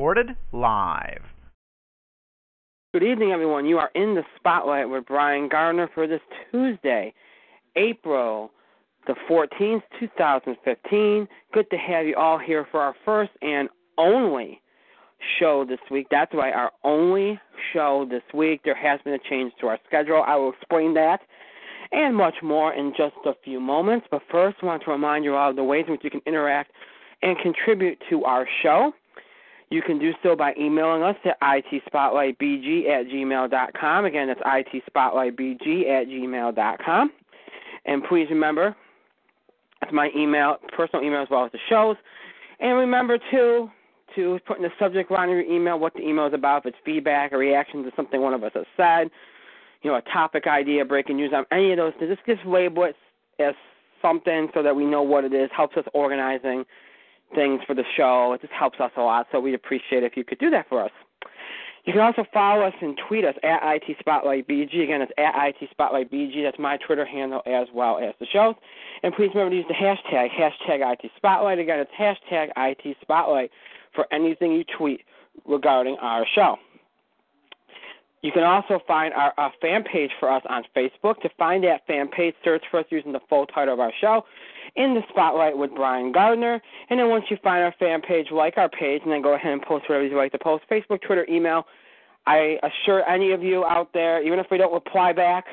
Recorded live. Good evening, everyone. You are in the spotlight with Brian Gardner for this Tuesday, April the 14th, 2015. Good to have you all here for our first and only show this week. That's right, our only show this week. There has been a change to our schedule. I will explain that and much more in just a few moments. But first, I want to remind you all of the ways in which you can interact and contribute to our show. You can do so by emailing us at itspotlightbg at gmail.com. Again, that's itspotlightbg at gmail.com. And please remember, that's my email, personal email as well as the shows. And remember, too, to put in the subject line of your email what the email is about, if it's feedback or reaction to something one of us has said, you know, a topic idea, breaking news on any of those things. Just just label it as something so that we know what it is, helps us organizing things for the show. It just helps us a lot, so we'd appreciate if you could do that for us. You can also follow us and tweet us at IT Spotlight BG. Again, it's at IT Spotlight BG. That's my Twitter handle as well as the show. And please remember to use the hashtag, hashtag IT Spotlight. Again, it's hashtag IT Spotlight for anything you tweet regarding our show. You can also find our, our fan page for us on Facebook. To find that fan page, search for us using the full title of our show, In the Spotlight with Brian Gardner. And then once you find our fan page, like our page, and then go ahead and post whatever you like to post Facebook, Twitter, email. I assure any of you out there, even if we don't reply back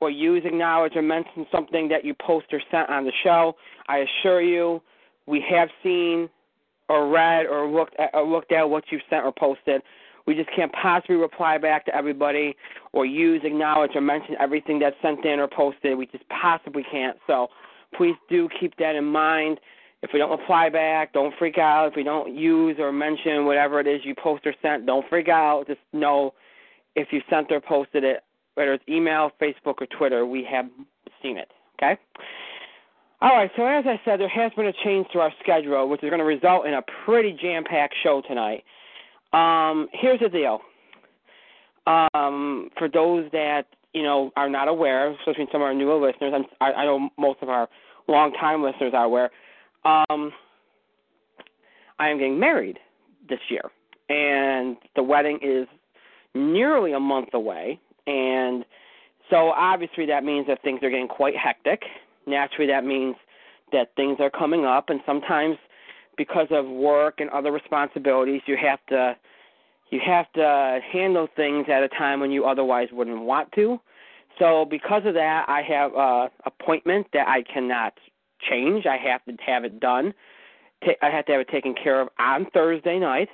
or use, acknowledge, or mention something that you post or sent on the show, I assure you we have seen or read or looked at, or looked at what you've sent or posted. We just can't possibly reply back to everybody or use, acknowledge, or mention everything that's sent in or posted. We just possibly can't. So please do keep that in mind. If we don't reply back, don't freak out. If we don't use or mention whatever it is you post or sent, don't freak out. Just know if you sent or posted it, whether it's email, Facebook, or Twitter, we have seen it. Okay? All right, so as I said, there has been a change to our schedule, which is going to result in a pretty jam packed show tonight. Um, here's the deal. Um, for those that you know are not aware, especially some of our newer listeners, I'm, I, I know most of our long-time listeners are aware. Um, I am getting married this year, and the wedding is nearly a month away, and so obviously that means that things are getting quite hectic. Naturally, that means that things are coming up, and sometimes because of work and other responsibilities, you have to you have to handle things at a time when you otherwise wouldn't want to. So because of that, I have a appointment that I cannot change. I have to have it done. I have to have it taken care of on Thursday night.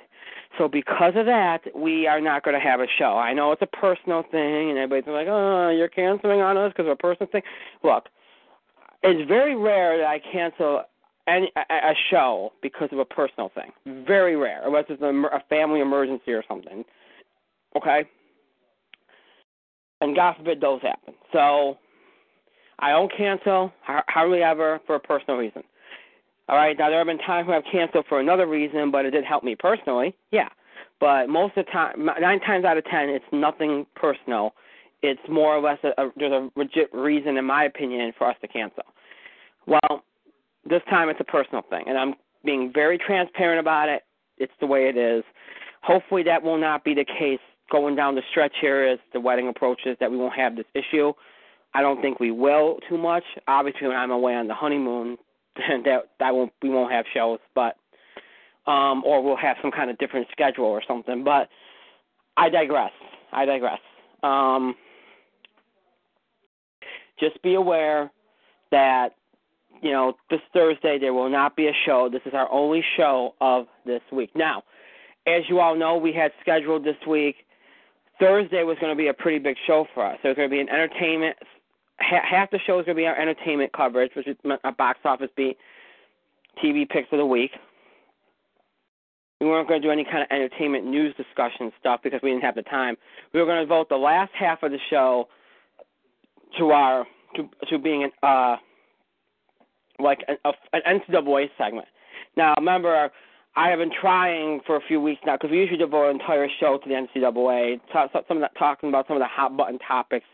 So because of that, we are not going to have a show. I know it's a personal thing, and everybody's like, "Oh, you're canceling on us because of a personal thing." Look, it's very rare that I cancel any a, a show because of a personal thing. Very rare, unless it's a, a family emergency or something. Okay. And God forbid those happen. So I don't cancel hardly ever for a personal reason. All right. Now there have been times when I've canceled for another reason, but it did help me personally. Yeah. But most of the time, nine times out of ten, it's nothing personal. It's more or less a, a there's a legit reason, in my opinion, for us to cancel. Well, this time it's a personal thing, and I'm being very transparent about it. It's the way it is. Hopefully, that will not be the case going down the stretch here as the wedding approaches. That we won't have this issue. I don't think we will too much. Obviously, when I'm away on the honeymoon, that that won't we won't have shows, but um, or we'll have some kind of different schedule or something. But I digress. I digress. Um, just be aware that you know, this Thursday there will not be a show. This is our only show of this week. Now, as you all know, we had scheduled this week. Thursday was going to be a pretty big show for us. There was going to be an entertainment ha- half the show is going to be our entertainment coverage, which is a box office beat, TV picks of the week. We weren't going to do any kind of entertainment news discussion stuff because we didn't have the time. We were going to devote the last half of the show to our to to being an uh like an, a, an NCAA segment. Now, remember, I have been trying for a few weeks now because we usually devote an entire show to the NCAA, talk, some of that, talking about some of the hot button topics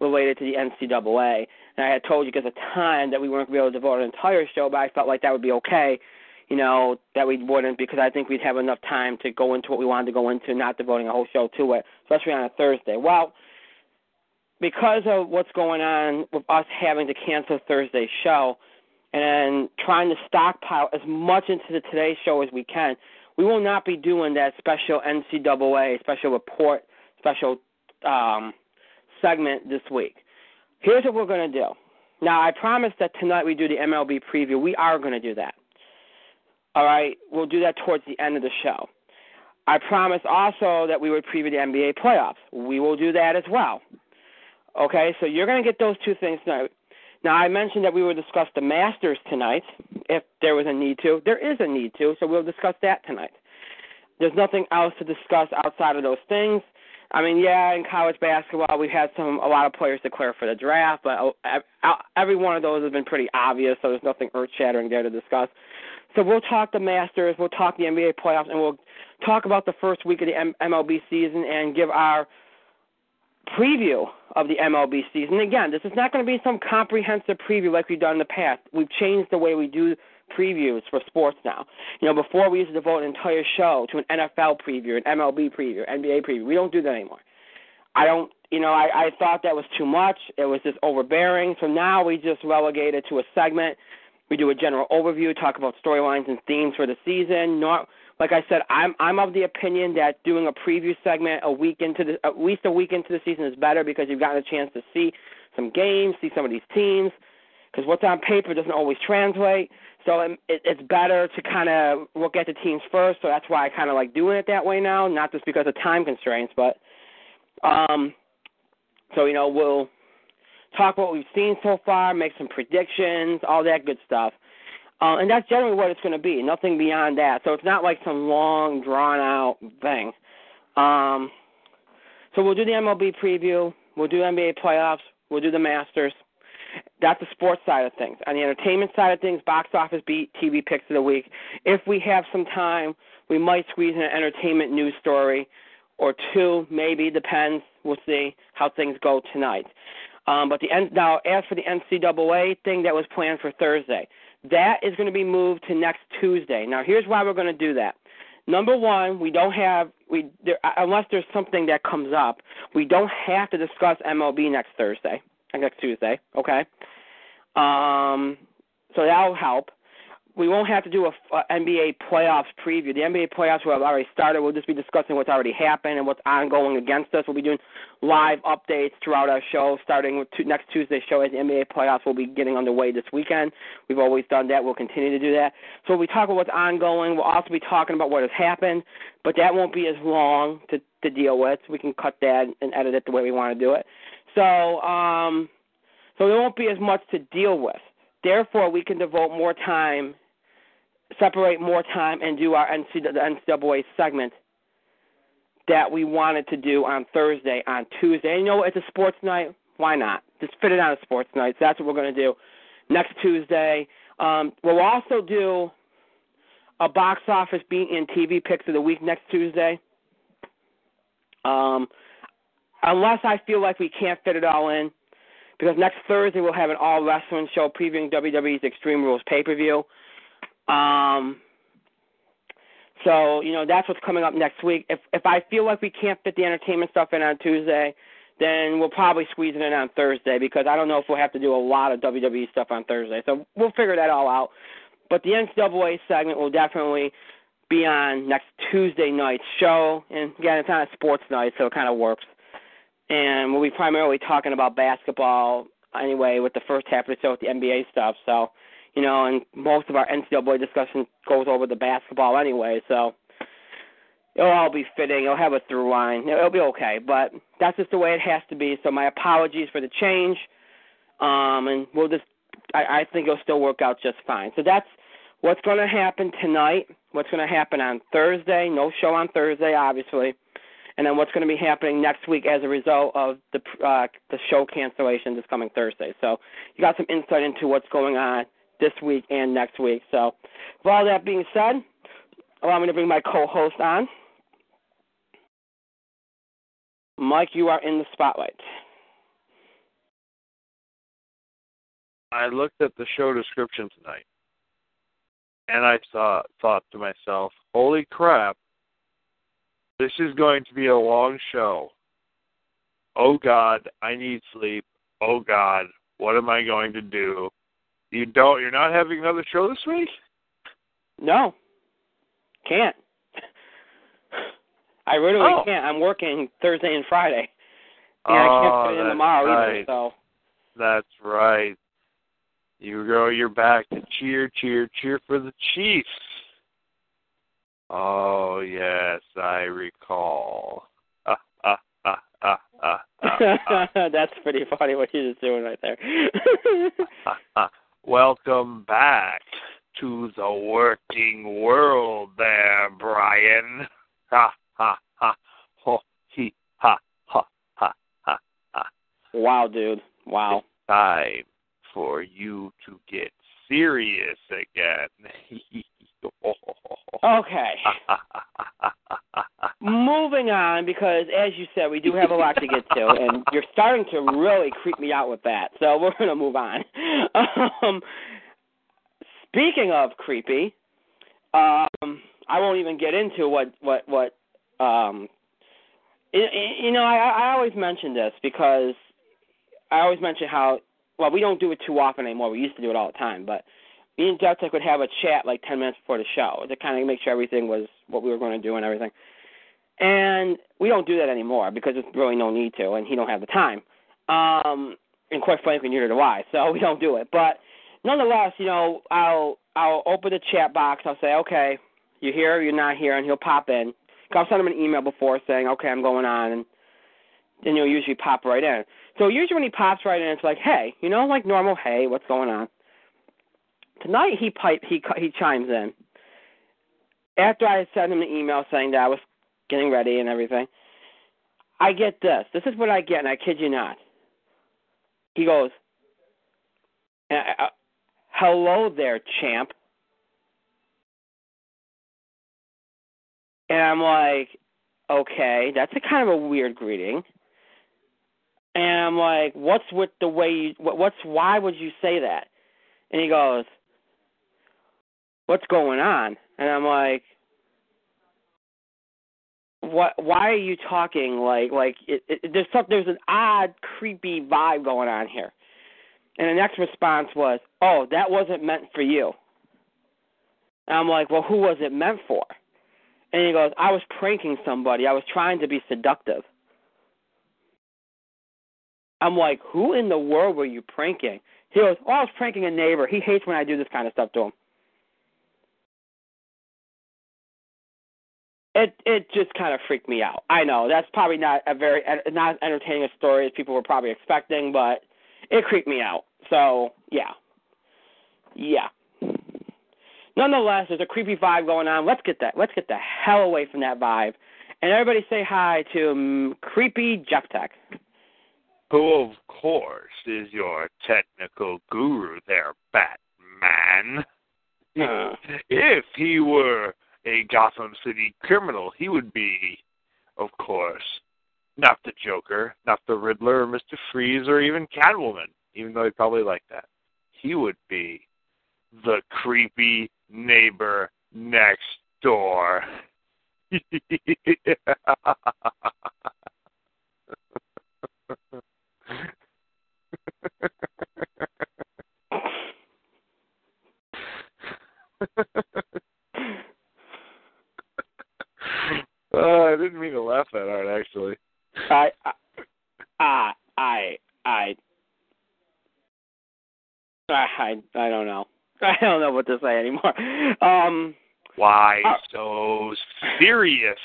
related to the NCAA. And I had told you guys a time that we weren't going to be able to devote an entire show, but I felt like that would be okay. You know that we wouldn't because I think we'd have enough time to go into what we wanted to go into, not devoting a whole show to it, especially on a Thursday. Well, because of what's going on with us having to cancel Thursday's show and trying to stockpile as much into the Today Show as we can, we will not be doing that special NCAA special report special um, segment this week. Here's what we're going to do. Now, I promise that tonight we do the MLB preview. We are going to do that. All right, we'll do that towards the end of the show. I promise also that we would preview the NBA playoffs. We will do that as well. Okay, so you're going to get those two things tonight. Now, I mentioned that we would discuss the Masters tonight if there was a need to. There is a need to, so we'll discuss that tonight. There's nothing else to discuss outside of those things. I mean, yeah, in college basketball, we had some a lot of players declare for the draft, but uh, every one of those has been pretty obvious, so there's nothing earth-shattering there to discuss. So we'll talk the Masters, we'll talk the NBA playoffs, and we'll talk about the first week of the MLB season and give our preview of the MLB season. Again, this is not going to be some comprehensive preview like we've done in the past. We've changed the way we do previews for sports now. You know, before we used to devote an entire show to an NFL preview, an MLB preview, NBA preview. We don't do that anymore. I don't, you know, I, I thought that was too much. It was just overbearing. So now we just relegate it to a segment. We do a general overview, talk about storylines and themes for the season. Not like I said, I'm I'm of the opinion that doing a preview segment a week into the at least a week into the season is better because you've gotten a chance to see some games, see some of these teams. Because what's on paper doesn't always translate. So it, it's better to kind of look at the teams first. So that's why I kind of like doing it that way now, not just because of time constraints, but um, so you know we'll talk what we've seen so far, make some predictions, all that good stuff. Uh, and that's generally what it's going to be, nothing beyond that. So it's not like some long, drawn out thing. Um, so we'll do the MLB preview, we'll do NBA playoffs, we'll do the Masters. That's the sports side of things. On the entertainment side of things, box office beat, TV picks of the week. If we have some time, we might squeeze in an entertainment news story or two, maybe depends. We'll see how things go tonight. Um, but the now, as for the NCAA thing that was planned for Thursday, that is going to be moved to next Tuesday. Now, here's why we're going to do that. Number one, we don't have we there, unless there's something that comes up, we don't have to discuss MLB next Thursday, next Tuesday. Okay, um, so that'll help we won't have to do a, a NBA playoffs preview. The NBA playoffs will have already started. We'll just be discussing what's already happened and what's ongoing against us. We'll be doing live updates throughout our show, starting with next Tuesday's show as the NBA playoffs will be getting underway this weekend. We've always done that. We'll continue to do that. So we'll talk about what's ongoing. We'll also be talking about what has happened, but that won't be as long to to deal with. We can cut that and edit it the way we want to do it. So um, so there won't be as much to deal with. Therefore, we can devote more time separate more time and do our NCAA, segment that we wanted to do on Thursday, on Tuesday. And you know, it's a sports night. Why not? Just fit it on a sports night. So that's what we're going to do next Tuesday. Um, we'll also do a box office beat and TV picks of the week next Tuesday. Um, unless I feel like we can't fit it all in, because next Thursday we'll have an all wrestling show previewing WWE's Extreme Rules pay per view. Um, so you know that's what's coming up next week. If if I feel like we can't fit the entertainment stuff in on Tuesday, then we'll probably squeeze it in on Thursday because I don't know if we'll have to do a lot of WWE stuff on Thursday. So we'll figure that all out. But the NCAA segment will definitely be on next Tuesday night's show. And again, it's on a sports night, so it kind of works. And we'll be primarily talking about basketball anyway with the first half of the show with the NBA stuff. So you know, and most of our NCAA discussion goes over the basketball anyway, so it'll all be fitting. It'll have a through line. It'll be okay, but that's just the way it has to be. So my apologies for the change. Um, and we'll just, I, I think it'll still work out just fine. So that's what's going to happen tonight. What's going to happen on Thursday? No show on Thursday, obviously. And then what's going to be happening next week as a result of the uh, the show cancellation this coming Thursday. So you got some insight into what's going on this week and next week. So with all that being said, allow me to bring my co-host on. Mike, you are in the spotlight. I looked at the show description tonight, and I thought thought to myself, "Holy crap! This is going to be a long show. Oh God, I need sleep. Oh God, what am I going to do? You don't. You're not having another show this week? No, can't. I really Oh. can't. I'm working Thursday and Friday. oh, I can't fit in tomorrow right. either. So That's right. You go. You're back to cheer, cheer, cheer for the Chiefs. Oh yes, I recall. Ah, ah, ah, ah, ah, ah, ah. that's pretty funny what you're just doing right there. Welcome back to the working world there, Brian. Ha ha ha ho he ha ha ha ha ha. wow, dude. Wow. Time for you to get serious again. Okay. Moving on, because as you said, we do have a lot to get to, and you're starting to really creep me out with that. So we're going to move on. Um, speaking of creepy, um, I won't even get into what what what. Um, you, you know, I, I always mention this because I always mention how well we don't do it too often anymore. We used to do it all the time, but me and Deltek would have a chat like ten minutes before the show to kind of make sure everything was what we were going to do and everything. And we don't do that anymore because there's really no need to, and he don't have the time. Um, and quite frankly, neither do I. So we don't do it. But nonetheless, you know, I'll I'll open the chat box. I'll say, okay, you're here, you're not here, and he'll pop in. I'll send him an email before saying, okay, I'm going on, and then he'll usually pop right in. So usually when he pops right in, it's like, hey, you know, like normal, hey, what's going on? Tonight he pipe he he chimes in. After I had sent him an email saying that I was getting ready and everything, I get this. This is what I get, and I kid you not. He goes, uh, uh, "Hello there, champ." And I'm like, okay, that's a kind of a weird greeting. And I'm like, what's with the way you, what, what's, why would you say that? And he goes, what's going on? And I'm like, what, why are you talking like, like, it, it, there's some, there's an odd, creepy vibe going on here. And the next response was, oh, that wasn't meant for you. And I'm like, well, who was it meant for? And he goes, I was pranking somebody. I was trying to be seductive. I'm like, who in the world were you pranking? He goes, oh, I was pranking a neighbor. He hates when I do this kind of stuff to him. It it just kind of freaked me out. I know that's probably not a very not as entertaining a story as people were probably expecting, but it creeped me out. So yeah, yeah. Nonetheless, there's a creepy vibe going on. Let's get that. Let's get the hell away from that vibe. And everybody say hi to um, creepy Jeff Tech. Who, of course, is your technical guru there, Batman. Uh, If he were a Gotham City criminal, he would be, of course, not the Joker, not the Riddler, or Mr. Freeze, or even Catwoman, even though he'd probably like that. He would be the creepy neighbor next door. I didn't mean to laugh that hard, actually. I, I, I, I, I, I don't know. I don't know what to say anymore. Um, Why Uh, so serious?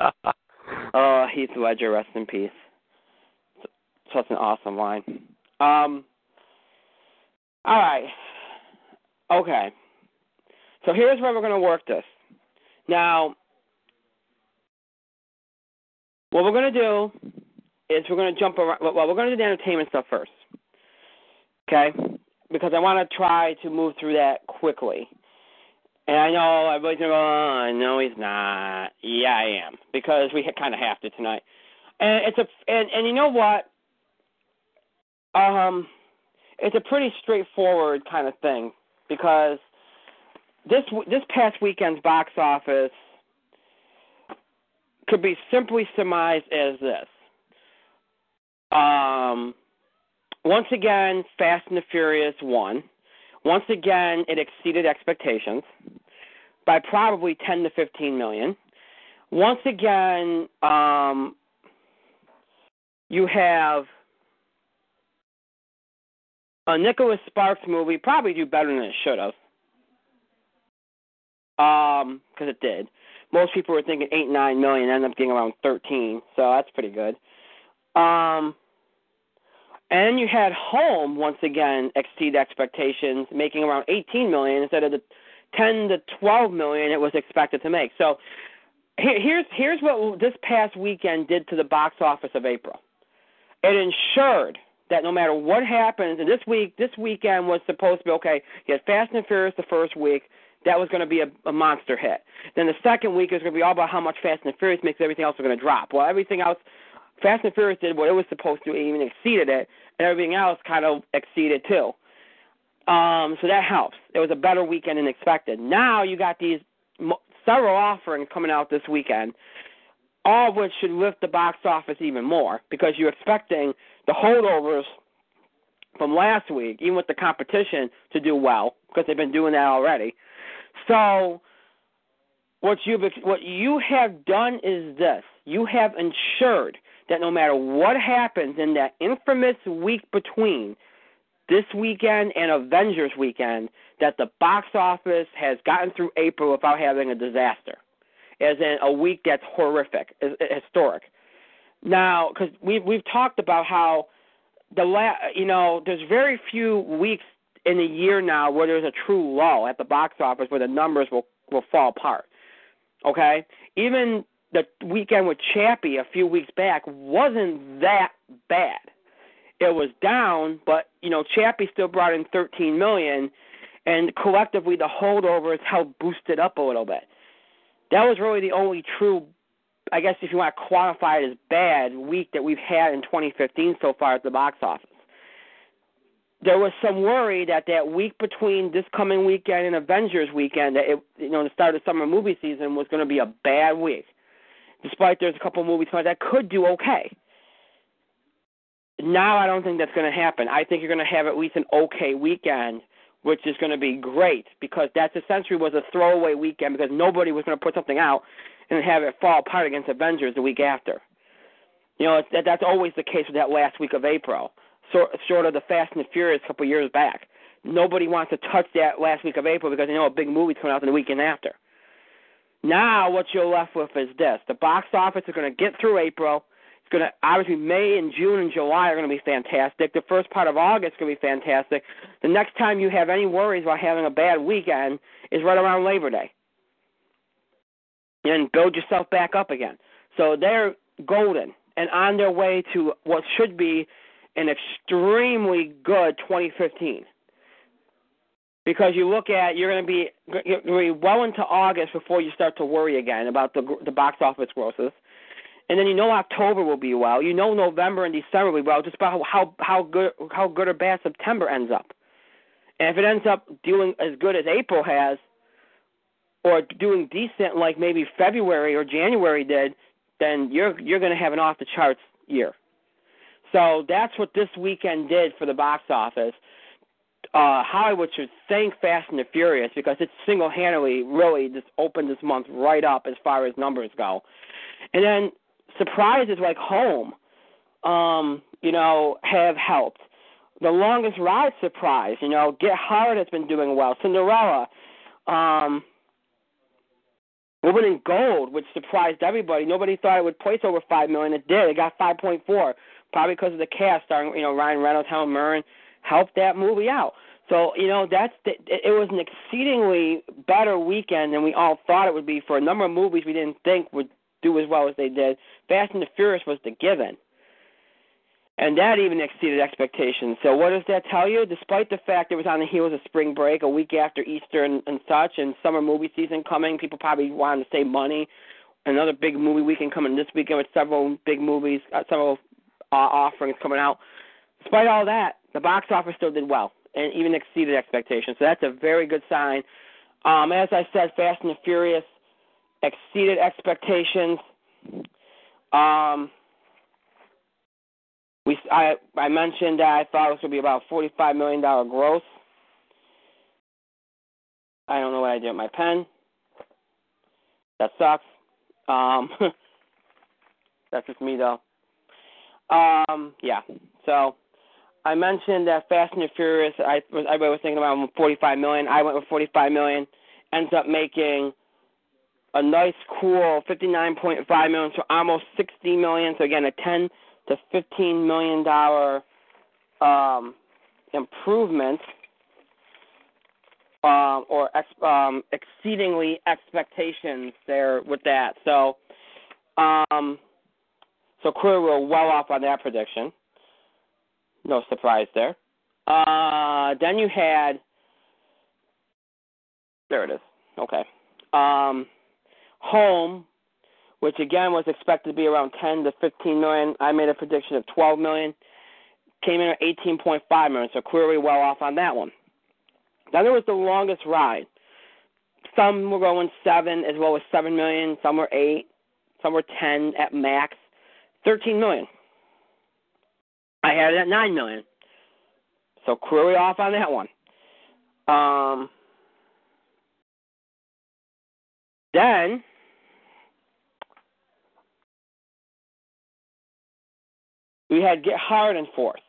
oh, Heath Ledger, rest in peace. Such an awesome line. Um. All right. Okay. So here's where we're going to work this. Now, what we're going to do is we're going to jump around. Well, we're going to do the entertainment stuff first. Okay? Because I want to try to move through that quickly. And I know everybody's going to go, oh, no, he's not. Yeah, I am. Because we kind of have to tonight. And it's a, and, and you know what? Um, it's a pretty straightforward kind of thing because this this past weekend's box office could be simply surmised as this. Um, once again, Fast and the Furious won. Once again, it exceeded expectations by probably 10 to 15 million. Once again, um, you have a Nicholas Sparks movie probably do better than it should have. Um, because it did. Most people were thinking eight, nine million, ended up getting around thirteen, so that's pretty good. Um, and you had Home once again exceed expectations, making around eighteen million instead of the ten to twelve million it was expected to make. So here's here's what this past weekend did to the box office of April. It ensured that no matter what happens, and this week, this weekend was supposed to be okay. You had Fast and Furious the first week, that was going to be a, a monster hit. Then the second week is going to be all about how much Fast and Furious makes everything else are going to drop. Well, everything else, Fast and Furious did what it was supposed to, even exceeded it, and everything else kind of exceeded too. Um, so that helps. It was a better weekend than expected. Now you got these several offerings coming out this weekend, all of which should lift the box office even more because you're expecting the holdovers from last week, even with the competition, to do well because they've been doing that already. So what you what you have done is this: you have ensured that no matter what happens in that infamous week between this weekend and Avengers weekend, that the box office has gotten through April without having a disaster, as in a week that's horrific, historic. Now, because we've we've talked about how the la- you know there's very few weeks in a year now where there's a true lull at the box office where the numbers will will fall apart. Okay, even the weekend with Chappie a few weeks back wasn't that bad. It was down, but you know Chappie still brought in 13 million, and collectively the holdovers helped boost it up a little bit. That was really the only true, I guess if you want to quantify it as bad week that we've had in 2015 so far at the box office there was some worry that that week between this coming weekend and Avengers weekend, that it, you know, the start of summer movie season was going to be a bad week. Despite there's a couple movies that could do okay. Now I don't think that's going to happen. I think you're going to have at least an okay weekend, which is going to be great because that's essentially was a throwaway weekend because nobody was going to put something out and have it fall apart against Avengers the week after. You know, that, that's always the case with that last week of April sort sort of the Fast and the Furious a couple years back. Nobody wants to touch that last week of April because they know a big movie's coming out the weekend after. Now what you're left with is this: the box office is going to get through April. It's going to obviously May and June and July are going to be fantastic. The first part of August is going to be fantastic. The next time you have any worries about having a bad weekend is right around Labor Day. And build yourself back up again. So they're golden and on their way to what should be an extremely good 2015 because you look at you're going to be be well into August before you start to worry again about the the box office grosses, and then you know October will be well. You know November and December will be well. Just about how how good how good or bad September ends up, and if it ends up doing as good as April has, or doing decent like maybe February or January did, then you're you're going to have an off the charts year. So that's what this weekend did for the box office. Uh, Hollywood should thank Fast and the Furious because it single handedly really just opened this month right up as far as numbers go. And then surprises like Home, um, you know, have helped. The longest ride surprise, you know, Get Hard has been doing well. Cinderella, um, Woman in Gold, which surprised everybody. Nobody thought it would place over five million. It did. It got five point four. Probably because of the cast starring you know Ryan Reynolds, Helen Mirren, helped that movie out. So you know that's the, it was an exceedingly better weekend than we all thought it would be for a number of movies we didn't think would do as well as they did. Fast and the Furious was the given. And that even exceeded expectations. So what does that tell you? Despite the fact it was on the heels of spring break, a week after Easter and, and such, and summer movie season coming, people probably wanted to save money. Another big movie weekend coming this weekend with several big movies, uh, several uh, offerings coming out. Despite all that, the box office still did well and even exceeded expectations. So that's a very good sign. Um, as I said, Fast and the Furious exceeded expectations. Um, we I I mentioned that I thought going to be about forty five million dollar gross. I don't know what I did with my pen. That sucks. Um, that's just me though. Um, yeah. So I mentioned that Fast and the Furious. I was I was thinking about forty five million. I went with forty five million. Ends up making a nice, cool fifty nine point five million, so almost sixty million. So again, a ten to fifteen million dollar um, improvement, um, or ex- um, exceedingly expectations there with that. So, um, so clearly we're well off on that prediction. No surprise there. Uh, then you had there it is. Okay. Um, home which again was expected to be around 10 to 15 million. I made a prediction of 12 million. Came in at 18.5 million, so clearly well off on that one. Then there was the longest ride. Some were going seven as well as seven million. Some were eight. Some were ten at max. Thirteen million. I had it at nine million. So clearly off on that one. Um, then We had Get Hard in fourth.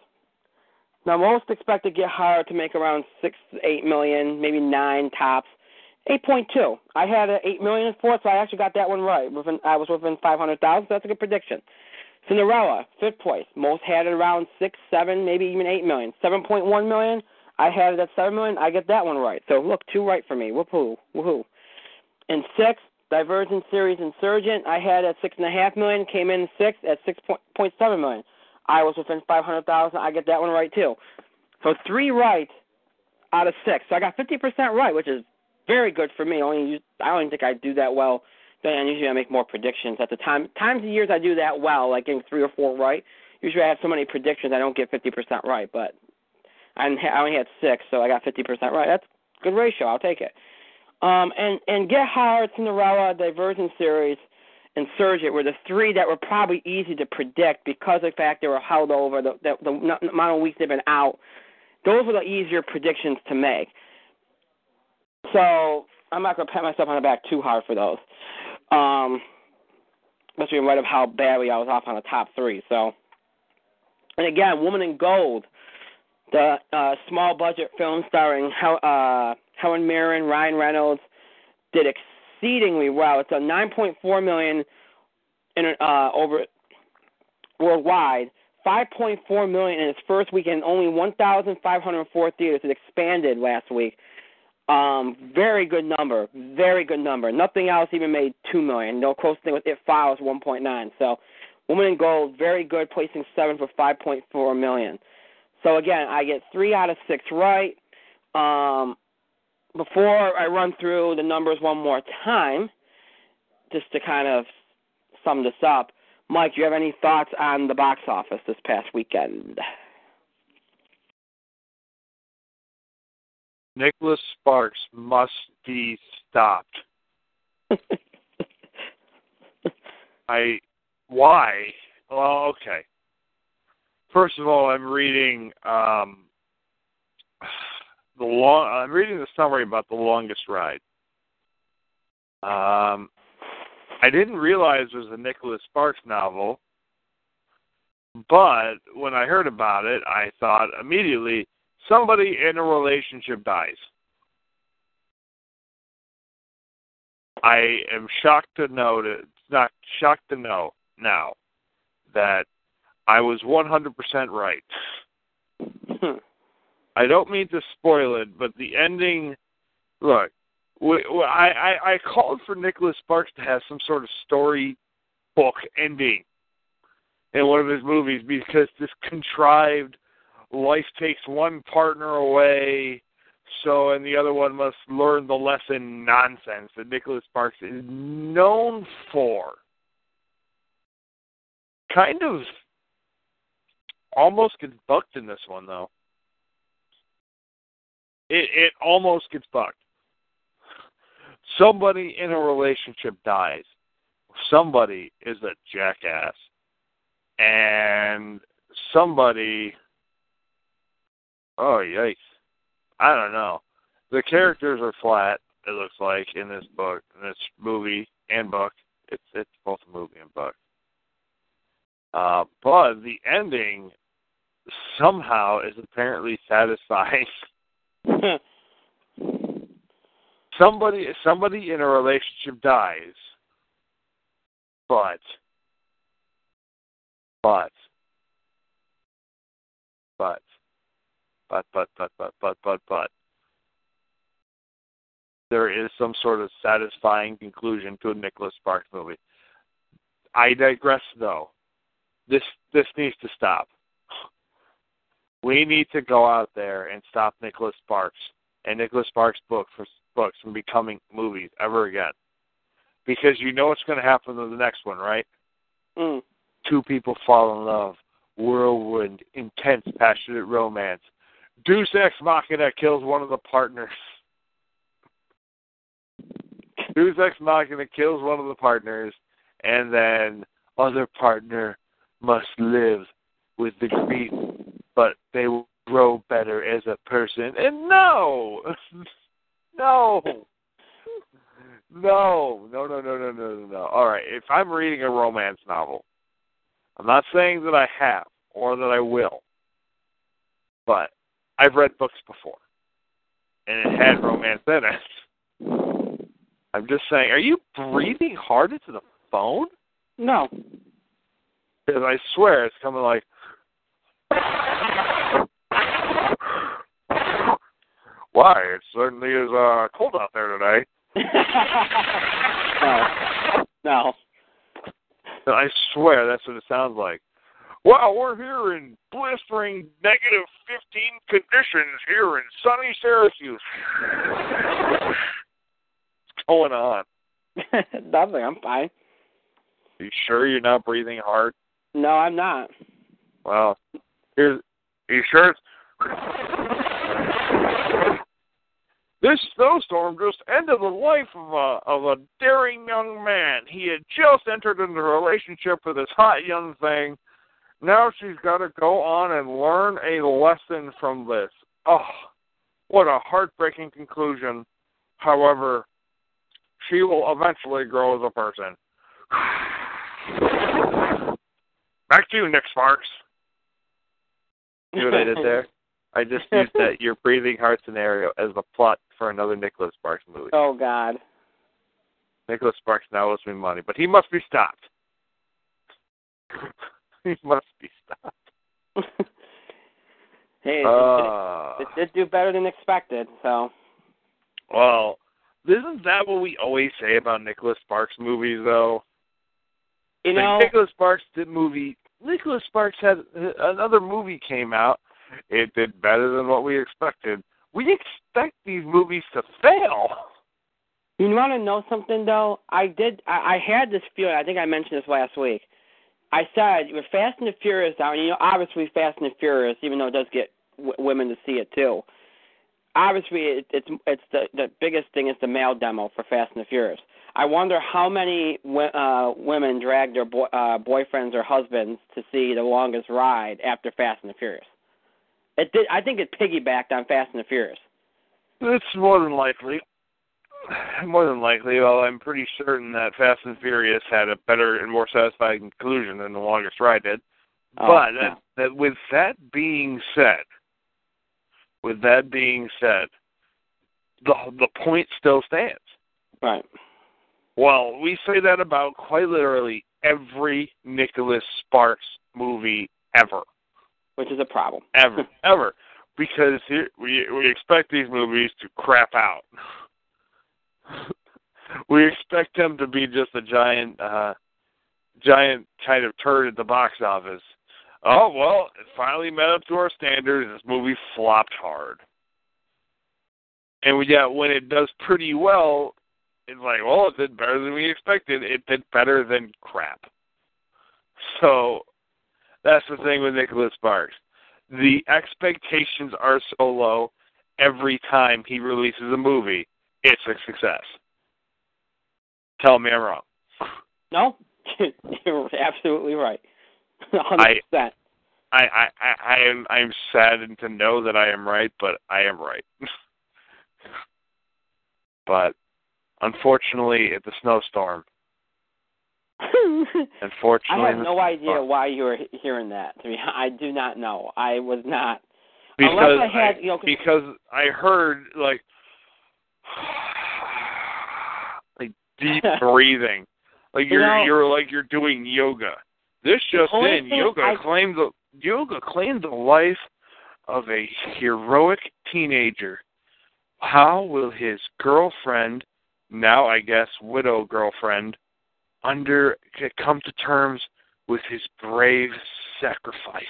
Now most expect to Get Hard to make around six eight million, maybe nine tops. Eight point two. I had an eight million in fourth, so I actually got that one right. Within, I was within five hundred thousand. So that's a good prediction. Cinderella, fifth place. Most had it around six, seven, maybe even eight million. Seven point one million. I had it at seven million. I get that one right. So look, two right for me. Woohoo, woohoo. In sixth, Divergent Series Insurgent. I had at six and a half million. Came in sixth at six point seven million. I was within 500,000. I get that one right too. So three right out of six. So I got 50% right, which is very good for me. Only I don't think I do that well. Then usually I make more predictions at the time. Times of years I do that well, like getting three or four right. Usually I have so many predictions I don't get 50% right, but I only had six, so I got 50% right. That's a good ratio. I'll take it. Um, and and Get Hard, Cinderella, Divergent Series Insurgent were the three that were probably easy to predict because of the fact they were held over, the, the, the amount of weeks they've been out. Those were the easier predictions to make. So I'm not going to pat myself on the back too hard for those. Um, especially in light of how badly I was off on the top three. So, and again, Woman in Gold, the uh, small budget film starring Hel- uh, Helen Mirren, Ryan Reynolds, did exceedingly well. It's a 9.4 million in uh, over worldwide. 5.4 million in its first weekend. Only 1,504 theaters. It expanded last week. Um, very good number. Very good number. Nothing else even made two million. No close thing with It Follows 1.9. So, Woman in Gold, very good, placing seven for 5.4 million. So again, I get three out of six right. Um, before I run through the numbers one more time, just to kind of sum this up, Mike, do you have any thoughts on the box office this past weekend? Nicholas Sparks must be stopped. I why? Well, okay. First of all, I'm reading um the long. I'm reading the summary about the longest ride. Um, I didn't realize it was a Nicholas Sparks novel, but when I heard about it, I thought immediately somebody in a relationship dies. I am shocked to know that not shocked to know now that I was 100% right. I don't mean to spoil it, but the ending. Look, I, I I called for Nicholas Sparks to have some sort of story book ending in one of his movies because this contrived life takes one partner away, so and the other one must learn the lesson nonsense that Nicholas Sparks is known for. Kind of almost gets bucked in this one though. It it almost gets bucked. Somebody in a relationship dies. Somebody is a jackass. And somebody Oh yikes. I don't know. The characters are flat, it looks like, in this book, in this movie and book. It's it's both a movie and book. Uh, but the ending somehow is apparently satisfying. somebody somebody in a relationship dies, but but but but but but but but but but there is some sort of satisfying conclusion to a Nicholas Sparks movie. I digress though. This this needs to stop. We need to go out there and stop Nicholas Sparks and Nicholas Sparks' book for books from becoming movies ever again. Because you know what's going to happen in the next one, right? Mm. Two people fall in love, whirlwind, intense, passionate romance. Deus Ex Machina kills one of the partners. Deus Ex Machina kills one of the partners, and then other partner must live with the grief, but they will grow better as a person. And no, no, no, no, no, no, no, no, no. All right, if I'm reading a romance novel, I'm not saying that I have or that I will, but I've read books before, and it had romance in it. I'm just saying, are you breathing hard into the phone? No. Because I swear it's coming like. Why? It certainly is uh, cold out there today. no. No. I swear that's what it sounds like. Wow, we're here in blistering negative 15 conditions here in sunny Syracuse. What's going on? Nothing. I'm fine. Are you sure you're not breathing hard? No, I'm not. Well, here's. Are you sure it's. This snowstorm just ended the life of a of a daring young man. He had just entered into a relationship with this hot young thing now she's got to go on and learn a lesson from this. Oh, what a heartbreaking conclusion. However, she will eventually grow as a person. Back to you, Nick Sparks. See what I did there? I just used that your breathing heart scenario as the plot for another Nicholas Sparks movie. Oh God. Nicholas Sparks now owes me money, but he must be stopped. he must be stopped. hey, uh, it, it did do better than expected. So. Well, isn't that what we always say about Nicholas Sparks movies, though? You know, Nicholas Sparks did movie. Nicholas Sparks had another movie came out. It did better than what we expected. We expect these movies to fail. You want to know something though? I did. I, I had this feeling. I think I mentioned this last week. I said with Fast and the Furious now, you know, obviously Fast and the Furious, even though it does get w- women to see it too. Obviously, it, it's it's the the biggest thing is the male demo for Fast and the Furious. I wonder how many uh, women drag their boy, uh, boyfriends or husbands to see the longest ride after Fast and the Furious. It did. I think it piggybacked on Fast and the Furious. It's more than likely. More than likely, well, I'm pretty certain that Fast and Furious had a better and more satisfying conclusion than The Longest Ride did. Oh, but yeah. that, that with that being said, with that being said, the the point still stands. Right. Well, we say that about quite literally every Nicholas Sparks movie ever. Which is a problem. Ever, ever, because here, we we expect these movies to crap out. We expect them to be just a giant, uh giant kind of turd at the box office. Oh well, it finally met up to our standards. This movie flopped hard, and we, yeah, when it does pretty well, it's like, well, it did better than we expected. It did better than crap. So that's the thing with Nicholas Sparks. The expectations are so low every time he releases a movie, it's a success. Tell me I'm wrong. No, you're absolutely right. 100%. I, I, I, I am I'm saddened to know that I am right, but I am right. but unfortunately, it's a snowstorm. Unfortunately, I have no idea why you were hearing that. To me, I do not know. I was not. Because Unless I had, I, you know, 'cause- because I heard like deep breathing, like You you're know- you're like you're doing yoga. This just in, yoga I- claimed the yoga claimed the life of a heroic teenager. How will his girlfriend, now I guess widow girlfriend, under come to terms with his brave sacrifice?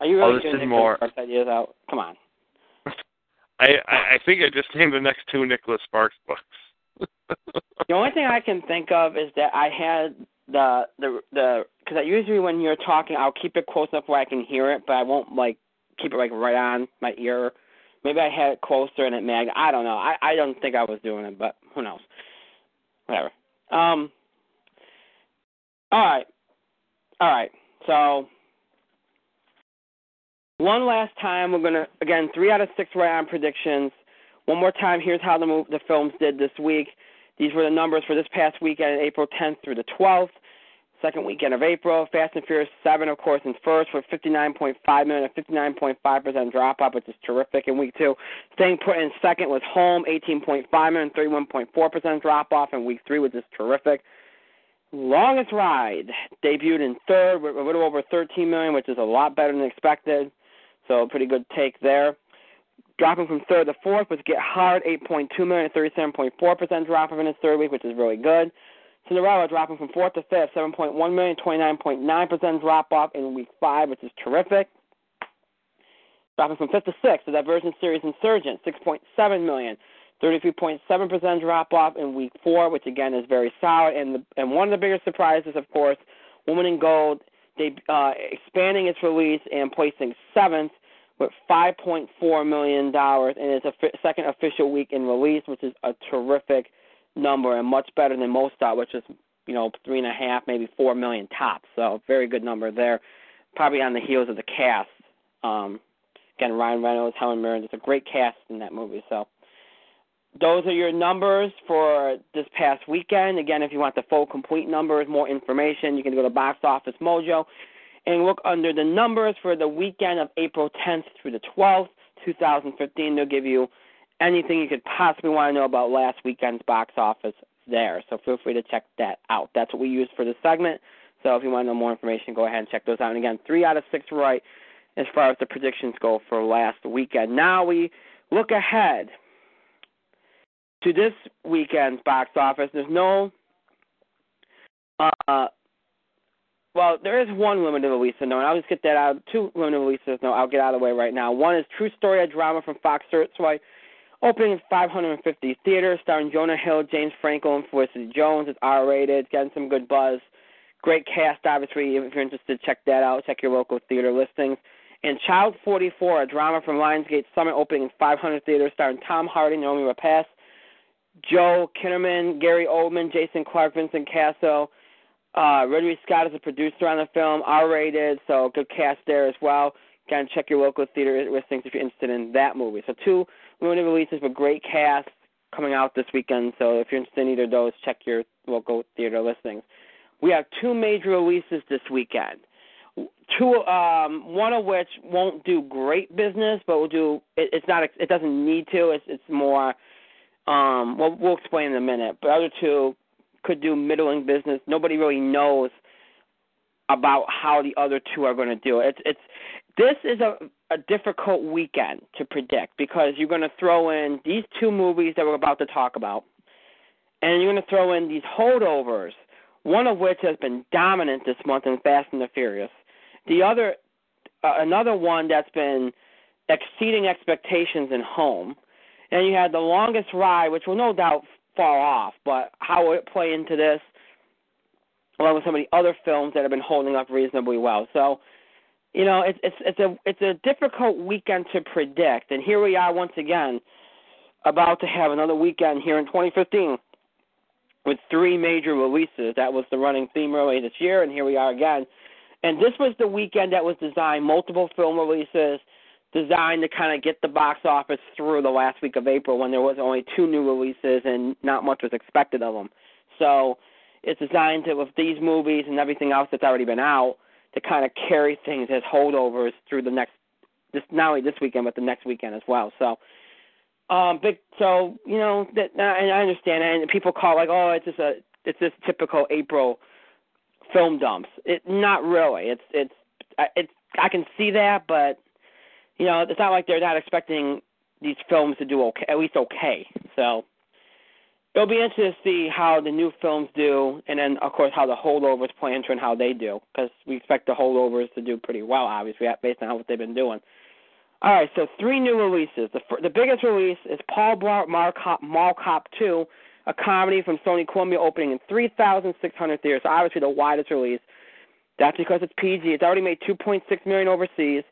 Are you really this getting is more- ideas out? Come on. I, I I think I just named the next two Nicholas Sparks books. The only thing I can think of is that I had the the the because I usually when you're talking I'll keep it close enough where I can hear it, but I won't like keep it like right on my ear. Maybe I had it closer and it mag. I don't know. I I don't think I was doing it, but who knows? Whatever. Um. All right. All right. So one last time, we're gonna again three out of six right on predictions. One more time, here's how the mov- the films did this week. These were the numbers for this past weekend, April 10th through the 12th. Second weekend of April, Fast and Furious 7, of course, in first with 59.5 million, a 59.5% drop off, which is terrific in week two. Staying put in second was Home, 18.5 million, 31.4% drop off in week three, which is terrific. Longest Ride debuted in third with a little over 13 million, which is a lot better than expected. So pretty good take there. Dropping from third to fourth was Get Hard, 8.2 million, a 37.4% drop off in its third week, which is really good. Cinderella dropping from fourth to fifth, 7.1 million, 29.9% drop off in week five, which is terrific. Dropping from fifth to sixth, the Divergent Series Insurgent, 6.7 million, 33.7% drop off in week four, which again is very solid. And the, and one of the biggest surprises, of course, Woman in Gold, they uh, expanding its release and placing seventh with 5.4 million dollars, and it's a second official week in release, which is a terrific number and much better than most thought, which is you know three and a half, maybe four million tops. So very good number there. Probably on the heels of the cast. Um, again, Ryan Reynolds, Helen Mirren, it's a great cast in that movie. So those are your numbers for this past weekend. Again, if you want the full complete numbers, more information, you can go to Box Office Mojo and look under the numbers for the weekend of April 10th through the 12th, 2015. They'll give you anything you could possibly want to know about last weekend's box office there. So feel free to check that out. That's what we use for this segment. So if you want to know more information, go ahead and check those out. And again, three out of six right as far as the predictions go for last weekend. Now we look ahead to this weekend's box office. There's no uh well, there is one limited release to know, and I'll just get that out. Two limited releases, no, I'll get out of the way right now. One is True Story, a drama from Fox Searchlight, opening in 550 theaters, starring Jonah Hill, James Franco, and Felicity Jones. It's R-rated, getting some good buzz. Great cast, obviously. If you're interested, check that out. Check your local theater listings. And Child 44, a drama from Lionsgate Summit, opening in 500 theaters, starring Tom Hardy, Noomi Rapace, Joel Kinnaman, Gary Oldman, Jason Clarke, Vincent Cassel. Uh, Ridley Scott is a producer on the film, R-rated, so good cast there as well. Again, check your local theater listings if you're interested in that movie. So two limited releases with great cast coming out this weekend. So if you're interested in either of those, check your local theater listings. We have two major releases this weekend. Two, um, one of which won't do great business, but will do. It, it's not. It doesn't need to. It's it's more. Um, well, we'll explain in a minute. But other two could do middling business. Nobody really knows about how the other two are going to do it. It's it's this is a a difficult weekend to predict because you're going to throw in these two movies that we're about to talk about, and you're going to throw in these holdovers, one of which has been dominant this month in Fast and the Furious. The other, uh, another one that's been exceeding expectations in Home, and you had the longest ride, which will no doubt fall off, but how will it play into this? Along with some of the other films that have been holding up reasonably well. So you know, it's it's it's a it's a difficult weekend to predict, and here we are once again, about to have another weekend here in 2015 with three major releases. That was the running theme early this year, and here we are again. And this was the weekend that was designed multiple film releases, designed to kind of get the box office through the last week of April when there was only two new releases and not much was expected of them. So it's designed to with these movies and everything else that's already been out to kind of carry things as holdovers through the next this not only this weekend but the next weekend as well. So um big so you know that and I understand and people call like oh it's just a it's this typical April film dumps. It not really. It's it's it's I can see that but you know it's not like they're not expecting these films to do okay at least okay. So it'll be interesting to see how the new films do, and then of course how the holdovers play into and how they do, because we expect the holdovers to do pretty well, obviously, based on what they've been doing. All right, so three new releases. The the biggest release is Paul Blart Mall Cop, Mall Cop 2, a comedy from Sony Columbia, opening in 3,600 theaters. So obviously, the widest release. That's because it's PG. It's already made 2.6 million overseas.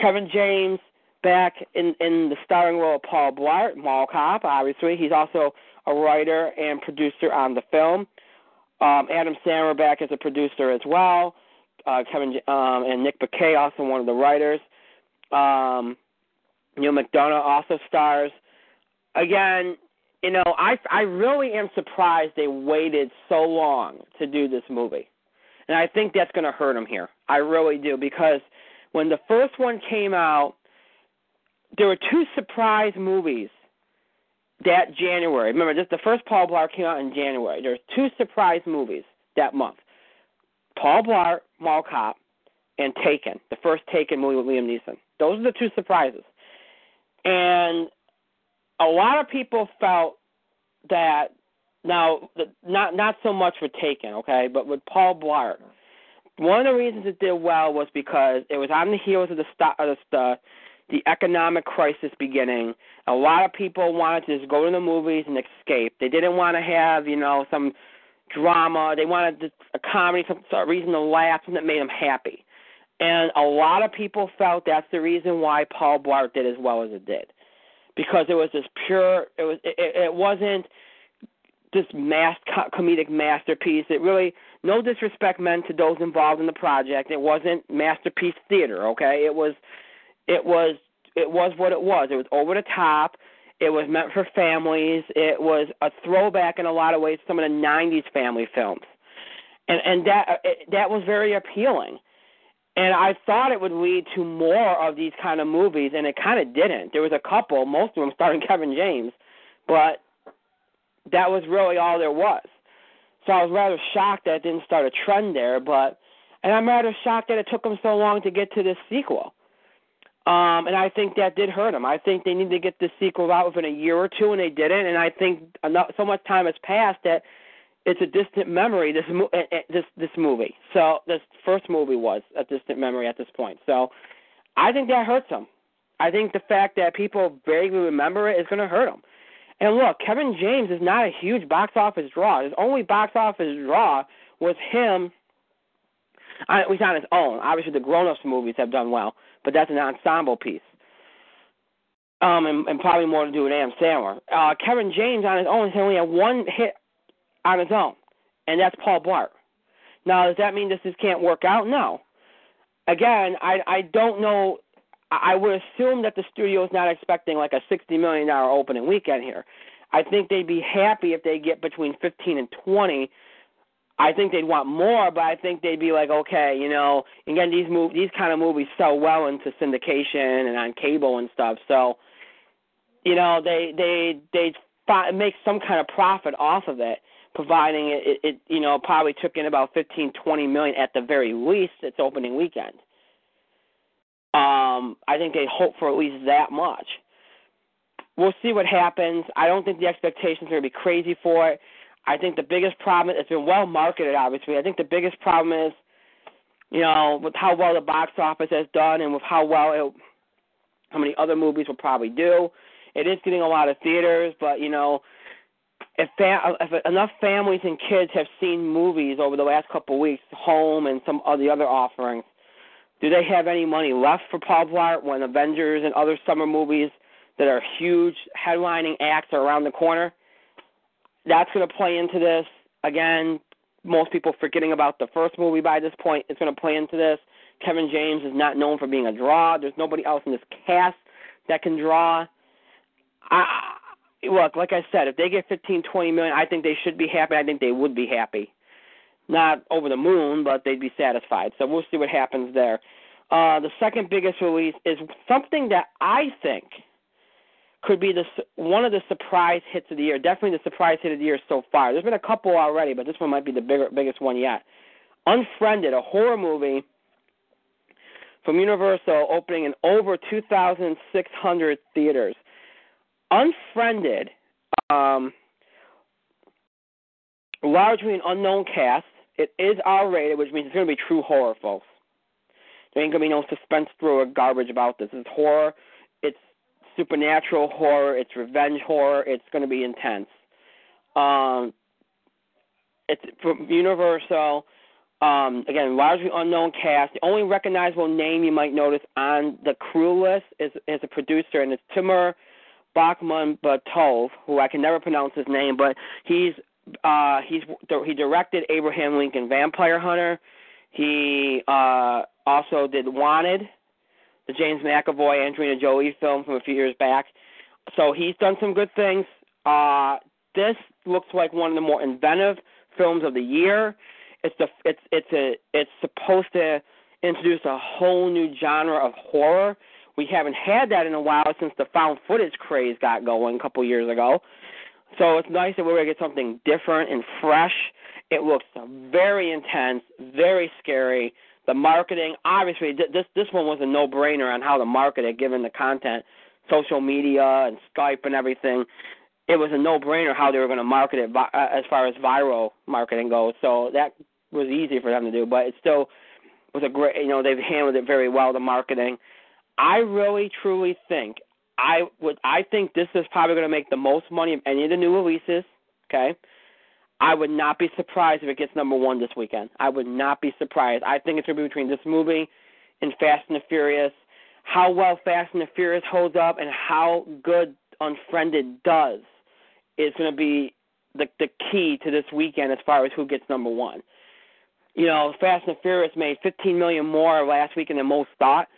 Kevin James back in in the starring role of Paul Blart, Mall Cop. Obviously, he's also a writer and producer on the film. Um, Adam Sandler back as a producer as well. Uh, Kevin um, and Nick Bakay also one of the writers. Um, Neal McDonough also stars. Again, you know, I I really am surprised they waited so long to do this movie, and I think that's going to hurt them here. I really do because when the first one came out, there were two surprise movies that January. Remember, this the first Paul Blart came out in January. There's two surprise movies that month: Paul Blart, Mall Cop, and Taken, the first Taken movie with Liam Neeson. Those are the two surprises. And a lot of people felt that now, not not so much with Taken, okay, but with Paul Blart. One of the reasons it did well was because it was on the heels of the, of the the economic crisis beginning. A lot of people wanted to just go to the movies and escape. They didn't want to have, you know, some drama. They wanted a comedy, some sort of reason to laugh, something that made them happy. And a lot of people felt that's the reason why Paul Blart did as well as it did, because it was this pure. It was. It, it wasn't this mass comedic masterpiece. It really, no disrespect meant to those involved in the project. It wasn't masterpiece theater. Okay, it was it was it was what it was. It was over the top. It was meant for families. It was a throwback in a lot of ways to some of the '90s family films, and and that it, that was very appealing. And I thought it would lead to more of these kind of movies, and it kind of didn't. There was a couple, most of them starring Kevin James, but that was really all there was. So I was rather shocked that it didn't start a trend there, but and I'm rather shocked that it took them so long to get to this sequel. Um, and I think that did hurt them. I think they need to get the sequel out within a year or two, and they didn't. And I think enough, so much time has passed that it's a distant memory. This eh, eh, this this movie. So this first movie was a distant memory at this point. So I think that hurts them. I think the fact that people vaguely remember it is going to hurt them. And look, Kevin James is not a huge box office draw. His only box office draw was him. I, he's on his own. Obviously, the grown-ups movies have done well but that's an ensemble piece. Um, and, and probably more to do with Adam Sandler. Uh, Kevin James on his own has only had one hit on his own, and that's Paul Blart. Now, does that mean this just can't work out? No. Again, I I don't know. I would assume that the studio is not expecting like a sixty million dollar opening weekend here. I think they'd be happy if they get between fifteen and twenty I think they'd want more, but I think they'd be like, okay, you know, again, these move these kind of movies sell well into syndication and on cable and stuff. So, you know, they they they make some kind of profit off of it. providing it, it, it you know probably took in about fifteen twenty million at the very least its opening weekend. Um, I think they hope for at least that much. We'll see what happens. I don't think the expectations are going to be crazy for it. I think the biggest problem it's been well marketed obviously. I think the biggest problem is you know, with how well the box office has done and with how well it, how many other movies will probably do. It is getting a lot of theaters, but you know, if, fa- if enough families and kids have seen movies over the last couple of weeks, Home and some of the other offerings, do they have any money left for Paul Blart when Avengers and other summer movies that are huge headlining acts are around the corner? That's going to play into this. Again, most people forgetting about the first movie by this point is going to play into this. Kevin James is not known for being a draw. There's nobody else in this cast that can draw. I, look, like I said, if they get 15, 20 million, I think they should be happy. I think they would be happy. Not over the moon, but they'd be satisfied. So we'll see what happens there. Uh, the second biggest release is something that I think could be the one of the surprise hits of the year. Definitely the surprise hit of the year so far. There's been a couple already, but this one might be the bigger, biggest one yet. Unfriended, a horror movie from Universal, opening in over 2,600 theaters. Unfriended, um, largely an unknown cast. It is R-rated, which means it's going to be true horror, folks. There ain't going to be no suspense through or garbage about this. It's horror. It's supernatural horror. It's revenge horror. It's going to be intense. Um, it's from Universal. Um, again, largely unknown cast. The only recognizable name you might notice on the crew list is, is a producer, and it's Timur Bachman Batov, who I can never pronounce his name, but he's uh, he's he directed Abraham Lincoln Vampire Hunter. He uh, also did Wanted, the James McAvoy Angelina Jolie film from a few years back. So he's done some good things. Uh, this looks like one of the more inventive films of the year. It's the it's it's a it's supposed to introduce a whole new genre of horror we haven't had that in a while since the found footage craze got going a couple years ago. So it's nice that we're going to get something different and fresh. It looks very intense, very scary. The marketing, obviously, this this one was a no-brainer on how to market it, given the content, social media and Skype and everything. It was a no-brainer how they were going to market it uh, as far as viral marketing goes. So that was easy for them to do, but it still was a great. You know, they've handled it very well. The marketing. I really truly think I would I think this is probably going to make the most money of any of the new releases. Okay, I would not be surprised if it gets number one this weekend. I would not be surprised. I think it's going to be between this movie and Fast and the Furious. How well Fast and the Furious holds up and how good Unfriended does is going to be the the key to this weekend as far as who gets number one. You know, Fast and the Furious made 15 million more last weekend than most thought.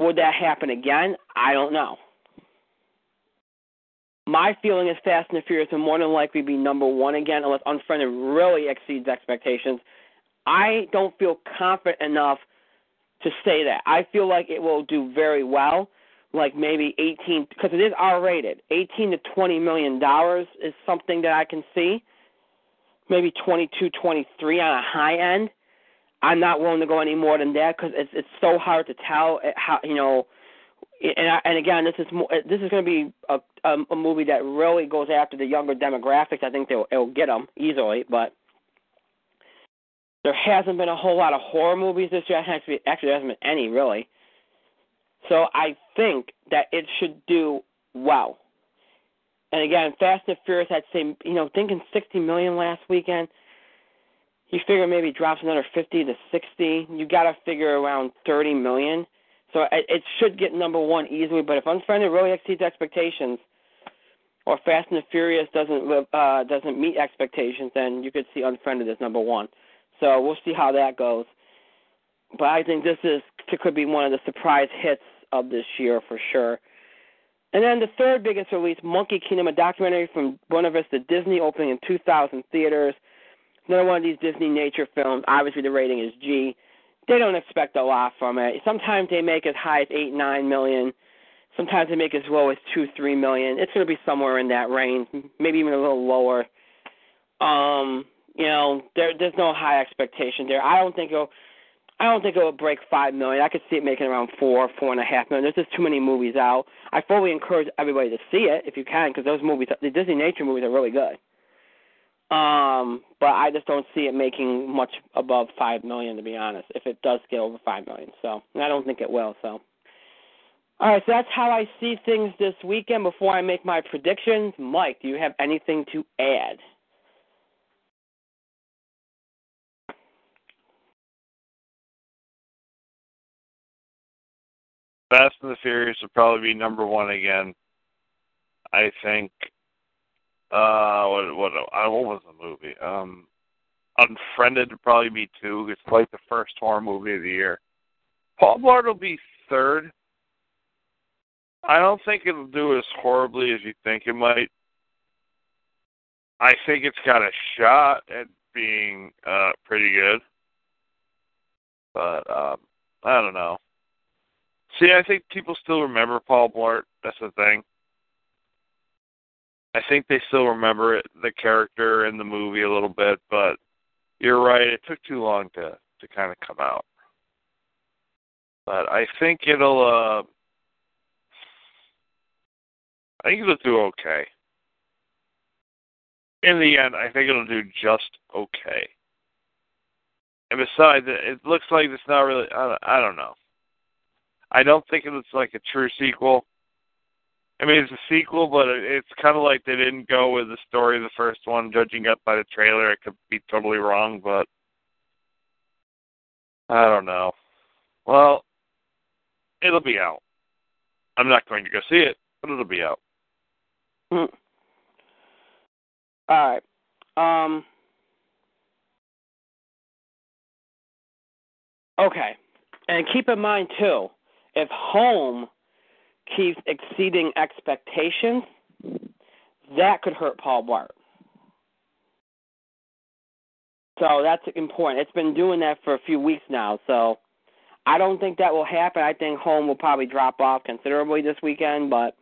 Would that happen again? I don't know. My feeling is Fast and the Furious will more than likely be number one again, unless Unfriended really exceeds expectations. I don't feel confident enough to say that. I feel like it will do very well, like maybe 18, because it is R-rated. 18 to 20 million dollars is something that I can see. Maybe 22, 23 on a high end. I'm not willing to go any more than that because it's it's so hard to tell eh, how you know. And I, and again, this is more, eh, this is going to be a, a a movie that really goes after the younger demographics. I think they'll it'll get them easily, but there hasn't been a whole lot of horror movies this year. Actually, there hasn't been any really. So I think that it should do well. And again, Fast and Furious had say you know thinking 60 million last weekend you figure maybe drops another 50 to 60. You got to figure around 30 million. So it, it should get number one easily. But if Unfriended really exceeds expectations, or Fast and the Furious doesn't uh, doesn't meet expectations, then you could see Unfriended as number one. So we'll see how that goes. But I think this is could be one of the surprise hits of this year for sure. And then the third biggest release, Monkey Kingdom, a documentary from Buena Vista Disney, opening in 2,000 theaters another one of these Disney nature films. Obviously, the rating is G. They don't expect a lot from it. Sometimes they make as high as eight, nine million. Sometimes they make as low as two, three million. It's going to be somewhere in that range, maybe even a little lower. Um, you know, there there's no high expectation there. I don't think it'll I don't think it'll break five million. I could see it making around four, four and a half million. There's just too many movies out. I fully encourage everybody to see it if you can, because those movies, the Disney nature movies, are really good. Um, but I just don't see it making much above five million, to be honest. If it does get over five million, so I don't think it will. So, all right, so that's how I see things this weekend. Before I make my predictions, Mike, do you have anything to add? Fast and the Furious will probably be number one again. I think. Uh, what what uh, what was the movie? Um, Unfriended would probably be two. It's like the first horror movie of the year. Paul Blart will be third. I don't think it'll do as horribly as you think it might. I think it's got a shot at being uh pretty good. But um I don't know. See, I think people still remember Paul Blart. That's the thing. I think they still remember it, the character in the movie a little bit, but you're right. It took too long to to kind of come out. But I think it'll. uh I think it'll do okay. In the end, I think it'll do just okay. And besides, it looks like it's not really. I don't, I don't know. I don't think it's like a true sequel. I mean, it's a sequel, but it's kind of like they didn't go with the story of the first one. Judging up by the trailer, it could be totally wrong, but I don't know. Well, it'll be out. I'm not going to go see it, but it'll be out. Hmm. All right. Um. Okay, and keep in mind too if home keeps exceeding expectations, that could hurt Paul Blart. So that's important. It's been doing that for a few weeks now. So I don't think that will happen. I think home will probably drop off considerably this weekend, but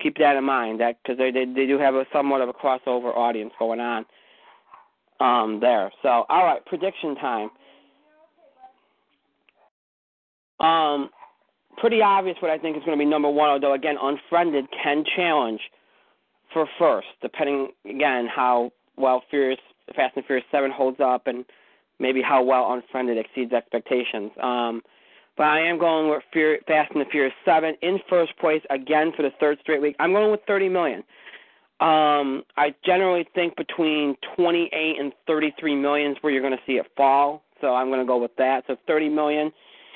keep that in mind that because they, they they do have a somewhat of a crossover audience going on um there. So all right, prediction time. Um, pretty obvious what I think is going to be number one, although, again, Unfriended can challenge for first, depending, again, how well Furious, Fast and Furious 7 holds up and maybe how well Unfriended exceeds expectations. Um, but I am going with Fast and the Furious 7 in first place again for the third straight week. I'm going with 30 million. Um, I generally think between 28 and 33 million is where you're going to see it fall. So I'm going to go with that. So 30 million.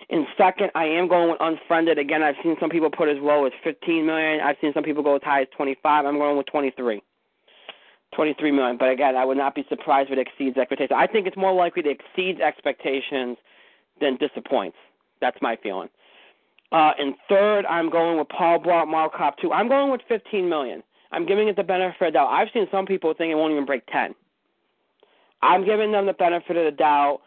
In second, I am going with unfriended. Again, I've seen some people put as low as 15 million. I've seen some people go as high as 25. I'm going with 23. 23 million. But again, I would not be surprised if it exceeds expectations. I think it's more likely to exceed expectations than disappoints. That's my feeling. Uh, and third, I'm going with Paul Blart Mall Cop 2. I'm going with 15 million. I'm giving it the benefit of the doubt. I've seen some people think it won't even break 10. I'm giving them the benefit of the doubt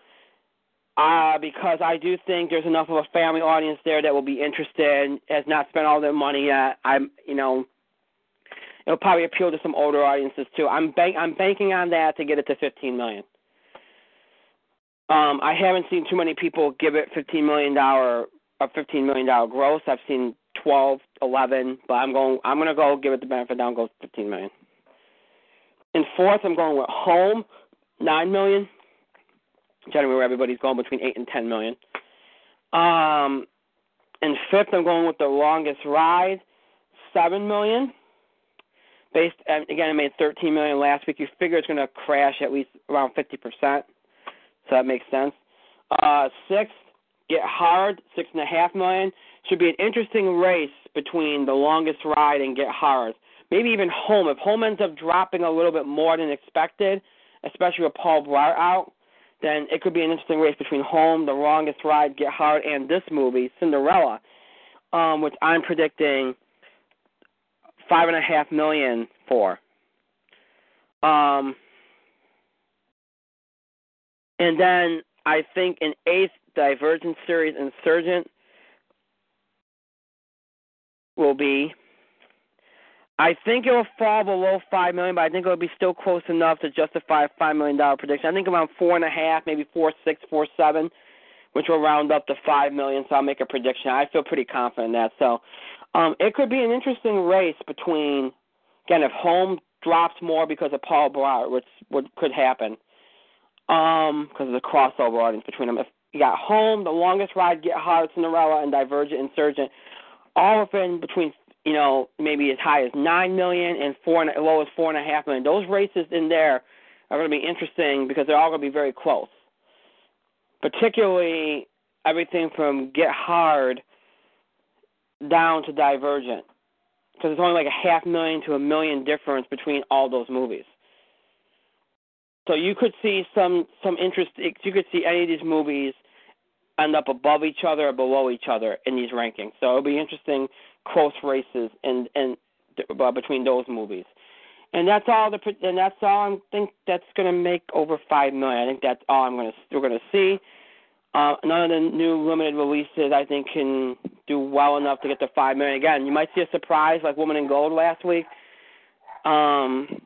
uh, because I do think there's enough of a family audience there that will be interested, has not spent all their money yet. I'm, you know, it'll probably appeal to some older audiences too. I'm bank, I'm banking on that to get it to 15 million. Um, I haven't seen too many people give it 15 million dollar a 15 million dollar gross. I've seen 12, 11, but I'm going. I'm going to go give it the benefit down. Go 15 million. In fourth, I'm going with Home, nine million generally where everybody's going between eight and ten million. Um, and fifth, I'm going with the longest ride, seven million. Based again, it made 13 million last week. You figure it's going to crash at least around 50 percent, so that makes sense. Uh, sixth, Get Hard, six and a half million. Should be an interesting race between the longest ride and Get Hard. Maybe even Home. If Home ends up dropping a little bit more than expected, especially with Paul Blart out, then it could be an interesting race between Home, The Longest Ride, Get Hard, and this movie, Cinderella, um, which I'm predicting five and a half million for. Um, and then I think in eighth, Divergent series Insurgent will be I think it will fall below five million, but I think it'll be still close enough to justify a five million dollar prediction. I think around four and a half, maybe four six, four seven, which will round up to five million. So I'll make a prediction. I feel pretty confident in that. So um, it could be an interesting race between again if home drops more because of Paul Blart, which would could happen um, because of the crossover audience between them. If you got home, the longest ride, Get Hard, Cinderella, and Divergent, Insurgent, all within between you know, maybe as high as nine million and four and low as four and a half million. Those races in there are going to be interesting because they're all going to be very close. Particularly everything from Get Hard down to Divergent, because it's only like a half million to a million difference between all those movies. So you could see some some interest. You could see any of these movies end up above each other or below each other in these rankings. So it'll be interesting close races and and uh, between those movies. And that's all the and that's all I think that's going to make over five million. I think that's all I'm going to we're going to see. Uh, none of the new limited releases I think can do well enough to get to five million. Again, you might see a surprise like Woman in Gold last week, um,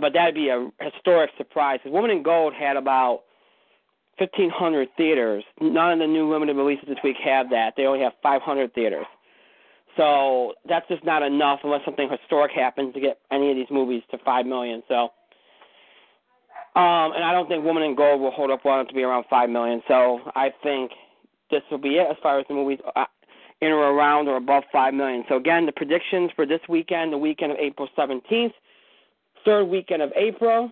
but that'd be a historic surprise. Because Woman in Gold had about 1,500 theaters. None of the new limited releases this week have that. They only have 500 theaters. So that's just not enough unless something historic happens to get any of these movies to five million. So, um, and I don't think Woman in Gold will hold up well enough to be around five million. So I think this will be it as far as the movies uh, in or around or above five million. So again, the predictions for this weekend, the weekend of April 17th, third weekend of April.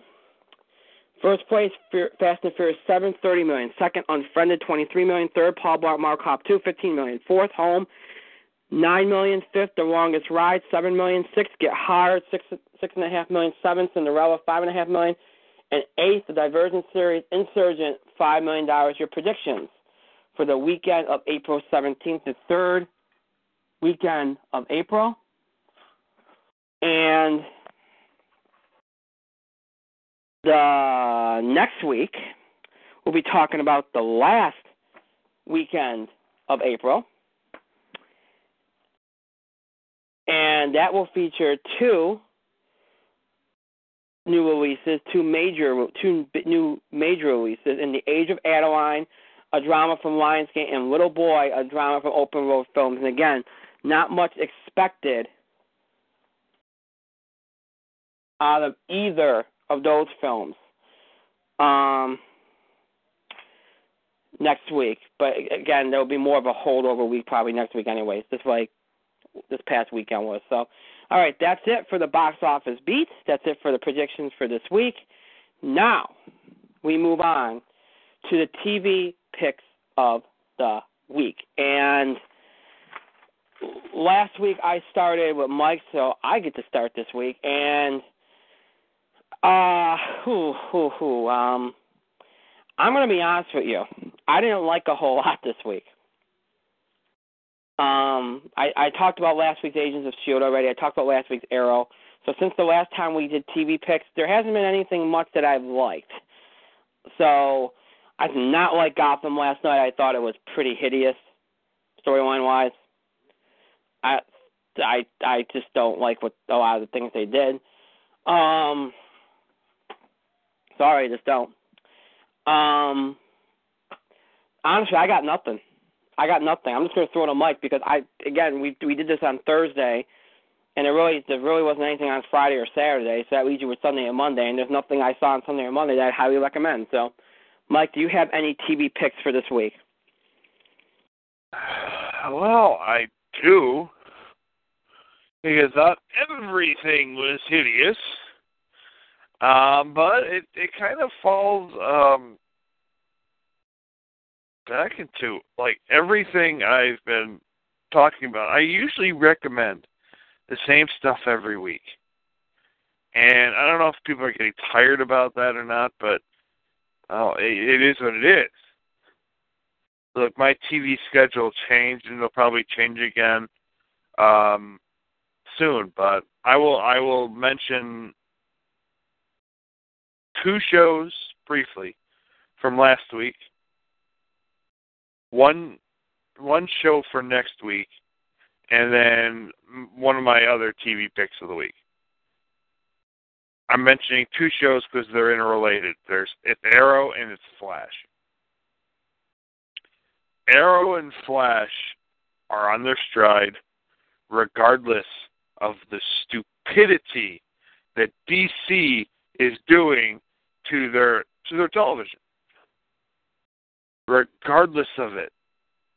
First place, Fast and Furious 7, 30 million. Second, Unfriended, 23 million. Third, Paul Blart Mall Cop 2, 15 million. Fourth, Home, Nine million, fifth, the longest ride, seven million, sixth, get hard, six six and a half million, seventh, Cinderella, five and a half million, and eighth, the Divergent Series, Insurgent, five million dollars. Your predictions for the weekend of April seventeenth, the third weekend of April, and the next week we'll be talking about the last weekend of April and that will feature two new releases, two major, two new major releases in the Age of Adaline, a drama from Lionsgate, and Little Boy, a drama from Open Road Films. And again, not much expected out of either of those films um, next week. But again, there will be more of a holdover week probably next week, anyways. Just like this past weekend was. So, all right, that's it for the box office beats. That's it for the predictions for this week. Now, we move on to the TV picks of the week. And last week I started with Mike, so I get to start this week. And uh, whoo, whoo, whoo, um, I'm going to be honest with you. I didn't like a whole lot this week. Um, I, I talked about last week's Agents of Shield already. I talked about last week's Arrow. So since the last time we did TV picks, there hasn't been anything much that I've liked. So I did not like Gotham last night. I thought it was pretty hideous, storyline wise. I I I just don't like what a lot of the things they did. Um, sorry, I just don't. Um, honestly, I got nothing. I got nothing. I'm just going to throw it on Mike because I again we we did this on Thursday, and there really there really wasn't anything on Friday or Saturday, so that leaves you with Sunday and Monday, and there's nothing I saw on Sunday or Monday that I highly recommend. So, Mike, do you have any TV picks for this week? Well, I do, because not everything was hideous, um, but it it kind of falls um back into like everything I've been talking about. I usually recommend the same stuff every week. And I don't know if people are getting tired about that or not, but oh, it, it is what it is. Look, my TV schedule changed, and it'll probably change again um, soon. But I will I will mention two shows briefly from last week one one show for next week, and then one of my other TV picks of the week. I'm mentioning two shows because they're interrelated. There's it's Arrow and it's Flash. Arrow and Flash are on their stride, regardless of the stupidity that DC is doing to their to their television. Regardless of it,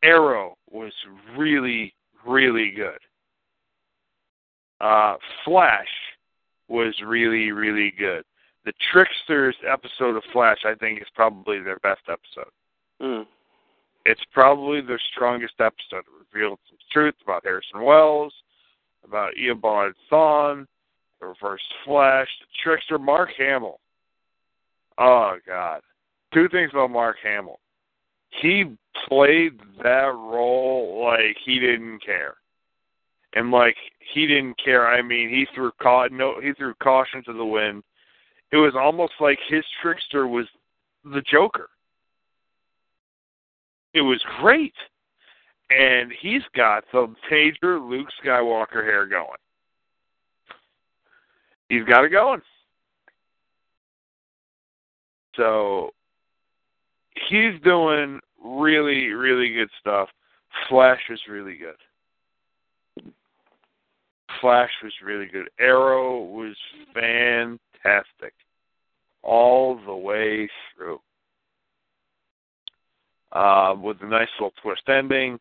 Arrow was really, really good. Uh, Flash was really, really good. The Tricksters episode of Flash, I think, is probably their best episode. Mm. It's probably their strongest episode. It revealed some truth about Harrison Wells, about Eobard Thawne, the Reverse Flash, the Trickster, Mark Hamill. Oh God. Two things about Mark Hamill. He played that role like he didn't care. And like he didn't care, I mean he threw ca- no he threw caution to the wind. It was almost like his trickster was the Joker. It was great. And he's got the major Luke Skywalker hair going. He's got it going. So he's doing really, really good stuff. Flash was really good. Flash was really good. Arrow was fantastic all the way through. Uh, with a nice little twist ending.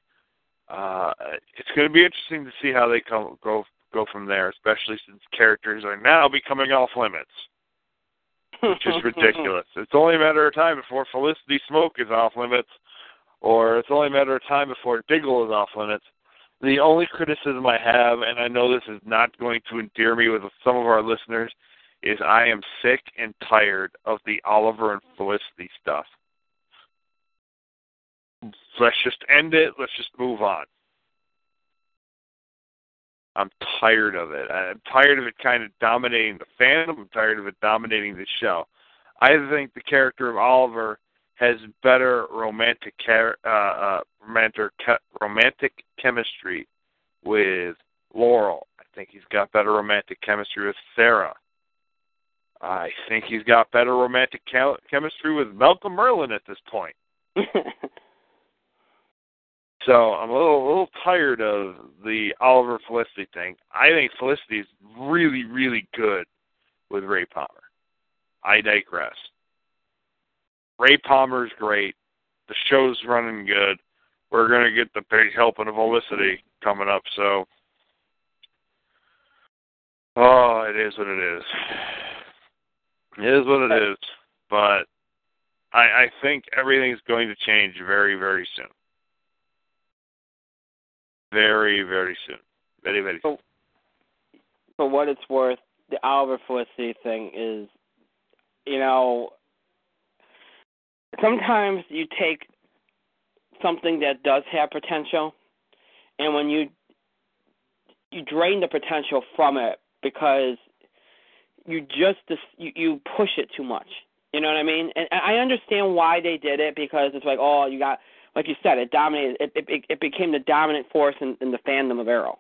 Uh, it's going to be interesting to see how they come go go from there, especially since characters are now becoming off limits which is ridiculous. It's only a matter of time before Felicity Smoak is off limits, or it's only a matter of time before Diggle is off limits. The only criticism I have, and I know this is not going to endear me with some of our listeners, is I am sick and tired of the Oliver and Felicity stuff. Let's just end it. Let's just move on. I'm tired of it. I'm tired of it kind of dominating the fandom. I'm tired of it dominating the show. I think the character of Oliver has better romantic uh, uh, romantic romantic chemistry with Laurel. I think he's got better romantic chemistry with Sara. I think he's got better romantic chemistry with Malcolm Merlyn at this point. So I'm a little, a little tired of the Oliver Felicity thing. I think Felicity is really, really good with Ray Palmer. I digress. Ray Palmer's great. The show's running good. We're gonna get the big helping of Felicity coming up. So, oh, it is what it is. It is what it is. But I, I think everything's going to change very, very soon very, very soon. Very, very soon. For what it's worth, the Oliver Felicity thing is, you know, sometimes you take something that does have potential, and when you you drain the potential from it because you just you, you push it too much. You know what I mean? And I understand why they did it because it's like, oh, you got like you said, it dominated. It it, it became the dominant force in, in the fandom of Arrow.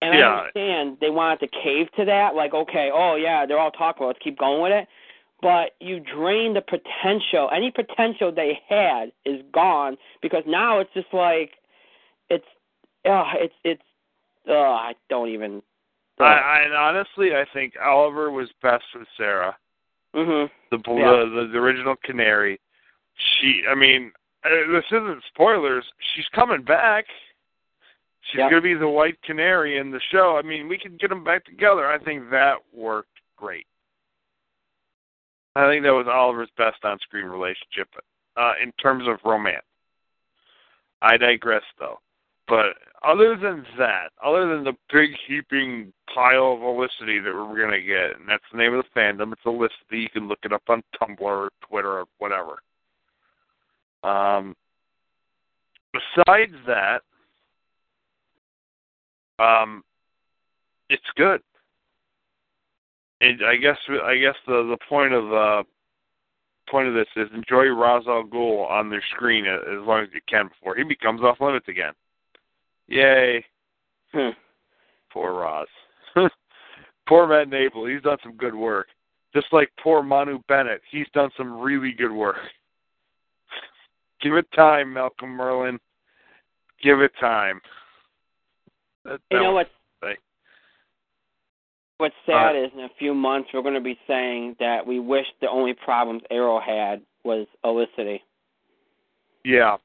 And yeah. I understand they wanted to cave to that, like, okay, oh yeah, they're all talking, let's keep going with it. But you drain the potential. Any potential they had is gone because now it's just like, it's, uh, it's it's, uh, I don't even. Uh. I, I and honestly, I think Oliver was best with Sara. Mhm. The, Yeah. the the original Canary she I mean uh, this isn't spoilers. She's coming back. She's Yeah. going to be the white canary in the show. I mean, we could get them back together. I think that worked great. I think that was Oliver's best on-screen relationship uh, in terms of romance. I digress, though. But other than that, other than the big heaping pile of Felicity that we're going to get, and that's the name of the fandom, it's Felicity. You can look it up on Tumblr or Twitter or whatever. Um, besides that, um, it's good. And I guess I guess the the point of uh point of this is enjoy Ra's al Ghul on their screen as long as you can before he becomes off limits again. Yay. Hmm. Poor Ross. poor Matt Nable. He's done some good work. Just like poor Manu Bennett. He's done some really good work. Give it time, Malcolm Merlyn. Give it time. That, You know what? What's sad Uh, is in a few months we're going to be saying that we wish the only problems Arrow had was Olicity. Yeah,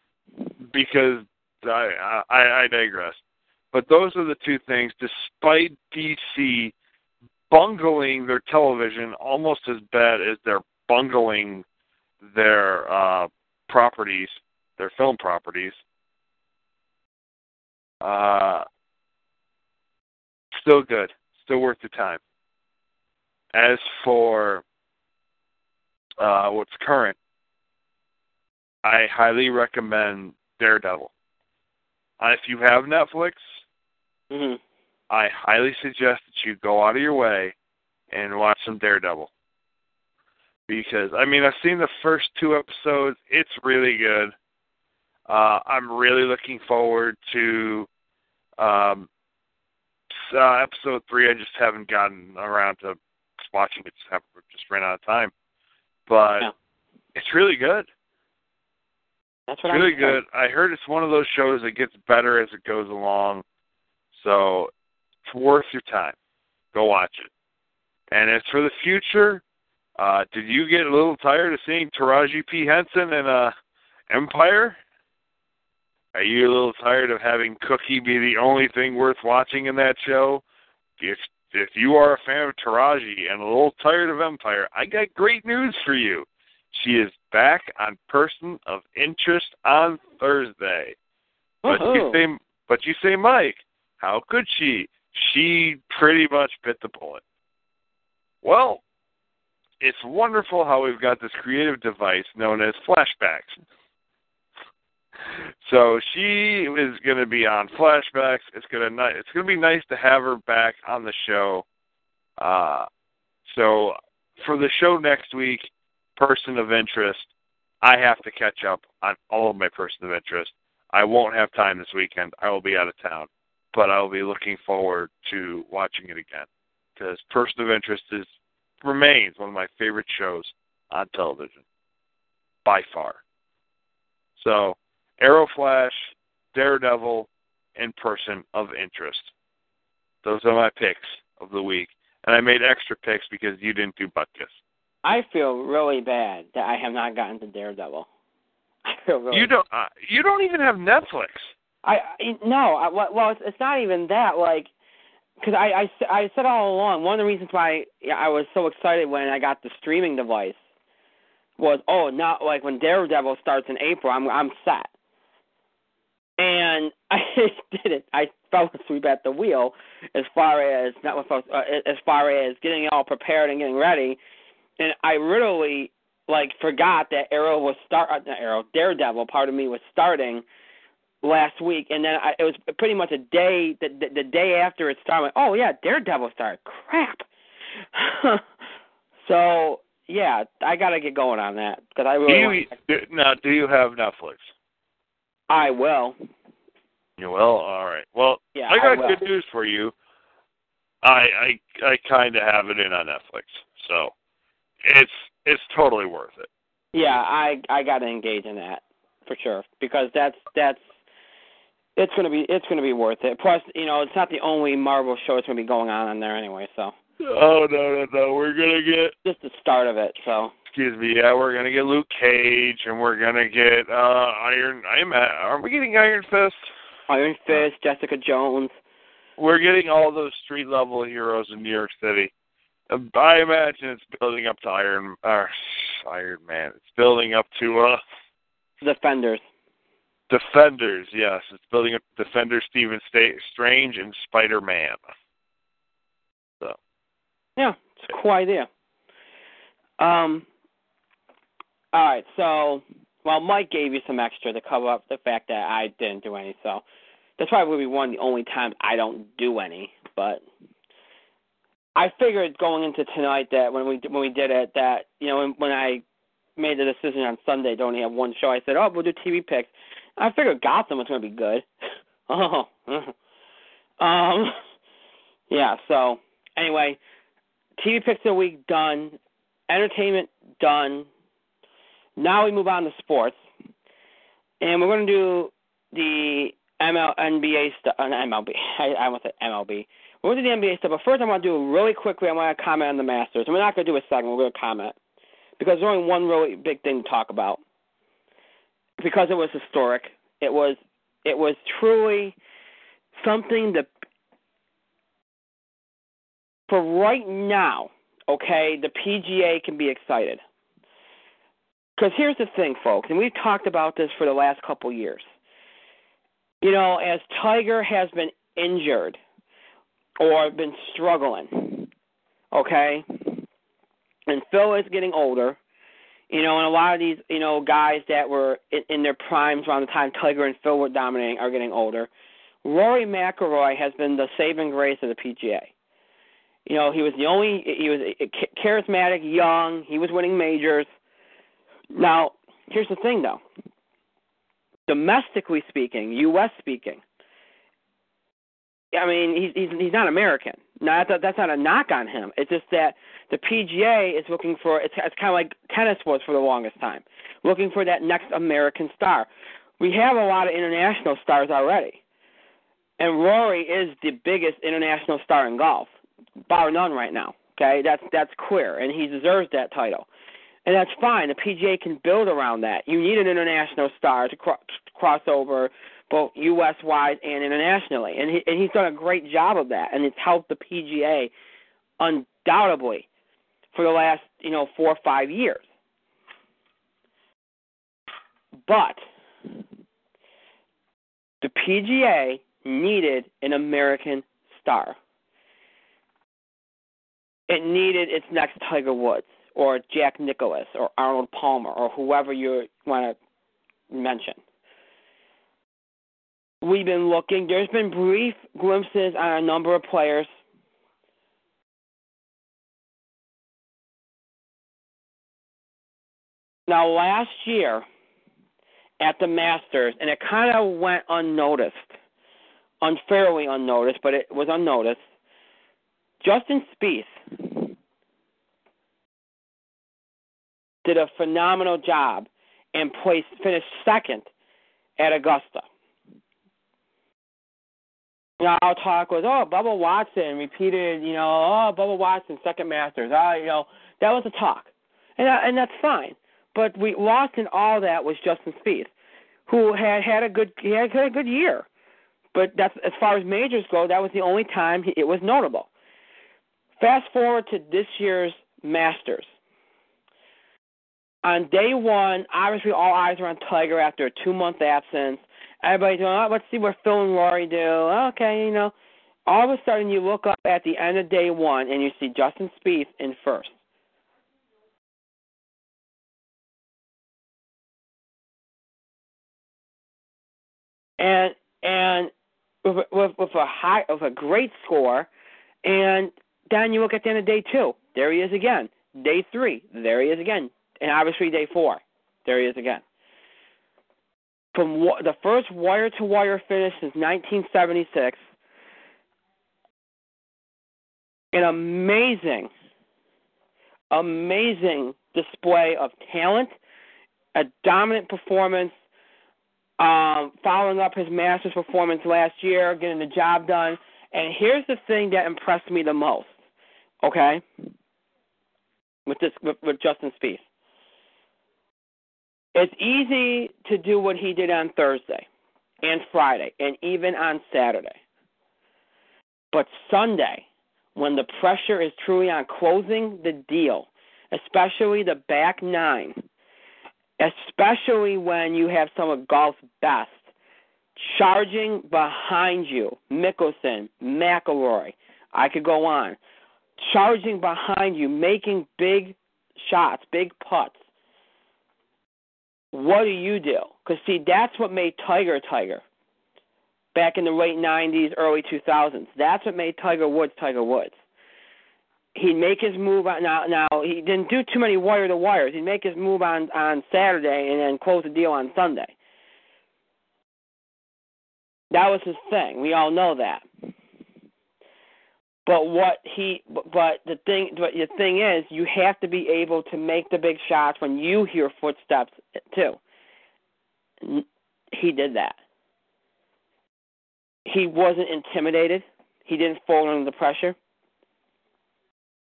because I, I I digress. But those are the two things. Despite DC bungling their television almost as bad as they're bungling their uh, properties, their film properties, uh, still good, still worth the time. As for uh, what's current, I highly recommend Daredevil. Uh, if you have Netflix, hmm I highly suggest that you go out of your way and watch some Daredevil. Because I mean, I've seen the first two episodes. It's really good. Uh, I'm really looking forward to um, uh, episode three. I just haven't gotten around to watching it. Just, just ran out of time. But Yeah. it's really good. That's what really I'm good. I heard it's one of those shows that gets better as it goes along. So it's worth your time. Go watch it. And as for the future, uh, did you get a little tired of seeing Taraji P. Henson in uh, Empire? Are you a little tired of having Cookie be the only thing worth watching in that show? If if you are a fan of Taraji and a little tired of Empire, I got great news for you. She is back on Person of Interest on Thursday. But you say, but you say, Mike, how could she? She pretty much bit the bullet. Well, it's wonderful how we've got this creative device known as flashbacks. So she is going to be on flashbacks. It's going to it's going to be nice to have her back on the show. Uh, so for the show next week, person of interest, I have to catch up on all of my person of interest. I won't have time this weekend. I will be out of town, but I will be looking forward to watching it again because Person of Interest is remains one of my favorite shows on television by far. So, Arrow Flash, Daredevil, and Person of Interest. Those are my picks of the week, and I made extra picks because you didn't do Butkus. I feel really bad that I have not gotten to Daredevil. I feel really. You don't. Uh, you don't even have Netflix. I, I no. I, well, well, it's, it's not even that. Like, because I, I I said all along, one of the reasons why I was so excited when I got the streaming device was, oh, not like when Daredevil starts in April, I'm I'm set. And I did it. I fell asleep at the wheel as far as not uh, as far as getting all prepared and getting ready, and I literally like forgot that Arrow was start uh, Arrow Daredevil. Part of me was starting last week, and then I, it was pretty much a day the, the the day after it started. I went, oh yeah, Daredevil started. Crap. so yeah, I gotta get going on that because I Do really you want- do, now? Do you have Netflix? I will. You will. All right. Well, Yeah, I got will. good news for you. I I I kind of have it in on Netflix, so it's it's totally worth it. Yeah, I I got to engage in that for sure because that's that's it's gonna be it's gonna be worth it. Plus, you know, it's not the only Marvel show that's gonna be going on in there anyway. So Oh no no no! We're gonna get just the start of it. So excuse me. Yeah, we're gonna get Luke Cage, and we're gonna get uh Iron. I'm are we getting Iron Fist? Iron Fist, Jessica Jones. We're getting all those street level heroes in New York City. Uh, I imagine it's building up to Iron uh, Iron Man. It's building up to uh Defenders. Defenders, yes. It's building up Defender Stephen Strange and Spider Man. So Yeah, it's cool idea. Um. All right, so well, Mike gave you some extra to cover up the fact that I didn't do any. So that's probably one of the only times I don't do any. But I figured going into tonight that when we when we did it that you know when, when I made the decision on Sunday to only have one show, I said, oh, we'll do TV picks. I figured Gotham was going to be good. oh, um, yeah. So anyway, TV picks of the week done, entertainment done. Now we move on to sports, and we're going to do the ML NBA stuff. Uh, MLB. I, I to say MLB. We're going to do the NBA stuff, but first I want to do really quickly. I want to comment on the Masters, and we're not going to do a second, We're going to comment because there's only one really big thing to talk about. Because it was historic. It was. It was truly something that for right now, okay, the PGA can be excited. Because here's the thing, folks, and we've talked about this for the last couple years. You know, as Tiger has been injured or been struggling, okay, and Phil is getting older, you know, and a lot of these, you know, guys that were in, in their primes around the time Tiger and Phil were dominating are getting older. Rory McIlroy has been the saving grace of the PGA. You know, he was the only he was charismatic, young. He was winning majors. Now, here's the thing, though. Domestically speaking, U.S. speaking, I mean, he's he's he's not American. Now that's, not a knock on him. It's just that the PGA is looking for it's it's kind of like tennis was for the longest time, looking for that next American star. We have a lot of international stars already, and Rory is the biggest international star in golf bar none right now. Okay, that's that's clear, and he deserves that title, and that's fine. The PGA can build around that. You need an international star to cro- cross over both U.S. wide and internationally, and he, and he's done a great job of that, and it's helped the PGA undoubtedly for the last you know four or five years. But the PGA needed an American star it needed its next Tiger Woods or Jack Nicklaus or Arnold Palmer or whoever you want to mention. We've been looking. There's been brief glimpses on a number of players. Now, last year at the Masters, and it kind of went unnoticed, unfairly unnoticed, but it was unnoticed. Justin Spieth did a phenomenal job and placed finished second at Augusta. Now our talk was, oh, Bubba Watson repeated, you know, oh, Bubba Watson second Masters. Oh, you know, that was a talk, and that, and that's fine. But we lost in all that was Justin Spieth, who had had a good he had, had a good year. But that's as far as majors go, that was the only time he, it was notable. Fast forward to this year's Masters. On day one, obviously all eyes are on Tiger after a two month absence. Everybody's going, oh, let's see what Phil and Rory do. Oh, okay, you know. All of a sudden, you look up at the end of day one and you see Justin Spieth in first. And and with, with, with a high with a great score, and then you look at the end of day two. There he is again. Day three. There he is again. And obviously day four. There he is again. From the first wire to wire finish since 1976, an amazing, amazing display of talent, a dominant performance, um, following up his Masters performance last year, getting the job done. And here's the thing that impressed me the most. Okay? With this with, with Justin Spieth. It's easy to do what he did on Thursday and Friday and even on Saturday. But Sunday, when the pressure is truly on closing the deal, especially the back nine, especially when you have some of golf's best charging behind you, Mickelson, McIlroy, I could go on charging behind you, making big shots, big putts, what do you do? Because, see, that's what made Tiger Tiger back in the late 90s, early 2000s. That's what made Tiger Woods Tiger Woods. He'd make his move on now. Now he didn't do too many wire to wires. He'd make his move on on Saturday and then close the deal on Sunday. That was his thing. We all know that. But what he, but the thing, but the thing is, you have to be able to make the big shots when you hear footsteps too. He did that. He wasn't intimidated. He didn't fall under the pressure.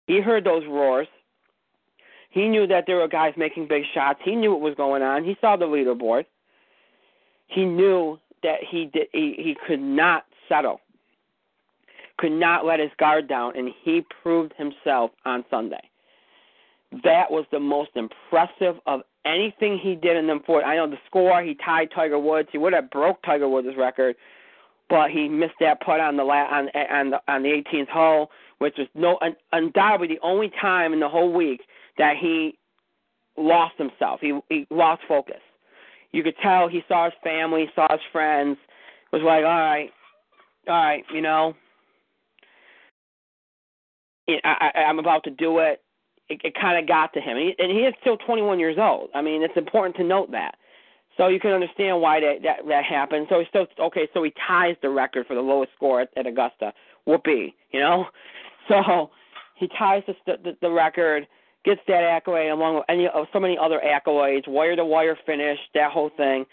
He heard those roars. He knew that there were guys making big shots. He knew what was going on. He saw the leaderboard. He knew that he did he, he could not settle. Could not let his guard down and he proved himself on Sunday. That was the most impressive of anything he did in them four. I know the score, he tied Tiger Woods. He would have broke Tiger Woods' record, but he missed that putt on the la- on on the on the 18th hole, which was no un- undoubtedly the only time in the whole week that he lost himself. He he lost focus. You could tell he saw his family, saw his friends, was like, all right, all right, you know, I, I, I'm about to do it. It, it kind of got to him, and he, and he is still 21 years old. I mean, it's important to note that. So you can understand why that that, that happened. So he's still okay. So he ties the record for the lowest score at, at Augusta. Whoopee, you know. So he ties the, the the record gets that accolade along with any of so many other accolades, wire to wire finish, that whole thing.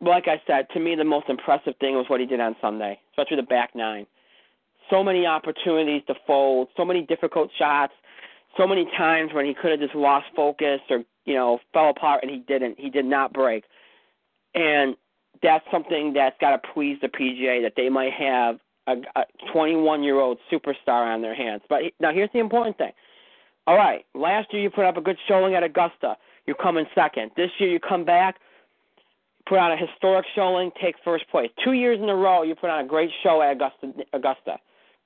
Like I said, to me the most impressive thing was what he did on Sunday, especially the back nine. So many opportunities to fold, so many difficult shots, so many times when he could have just lost focus or you know fell apart, and he didn't. He did not break, and that's something that's got to please the PGA that they might have a, a 21 year old superstar on their hands. But now here's the important thing all right, last year you put up a good showing at Augusta. You come in second. This year you come back, put on a historic showing, take first place. Two years in a row you put on a great show at Augusta. Augusta,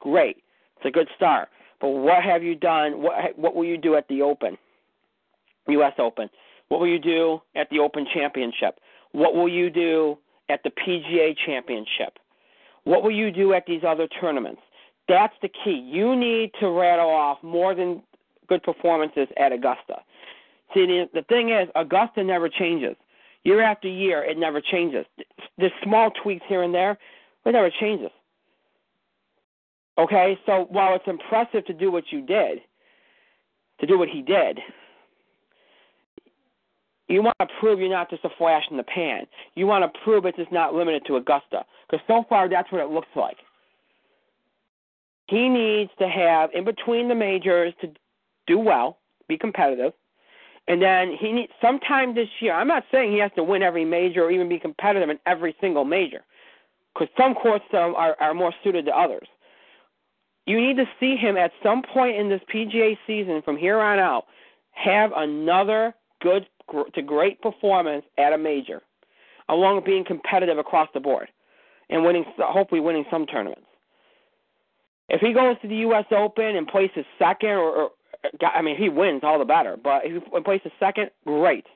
great. It's a good start. But what have you done? What what will you do at the Open, U.S. Open? What will you do at the Open Championship? What will you do at the PGA Championship? What will you do at these other tournaments? That's the key. You need to rattle off more than good performances at Augusta. See, the, the thing is, Augusta never changes. Year after year, it never changes. There's small tweaks here and there, but it never changes. Okay, so while it's impressive to do what you did, to do what he did, you want to prove you're not just a flash in the pan. You want to prove it's just not limited to Augusta, because so far that's what it looks like. He needs to have in between the majors to do well, be competitive, and then he needs sometime this year. I'm not saying he has to win every major or even be competitive in every single major, because some courts um, are are more suited to others. You need to see him at some point in this PGA season from here on out have another good to great performance at a major, along with being competitive across the board and winning, hopefully winning some tournaments. If he goes to the U.S. Open and places second or, or uh, I mean, he wins, all the better. But if he places second, great.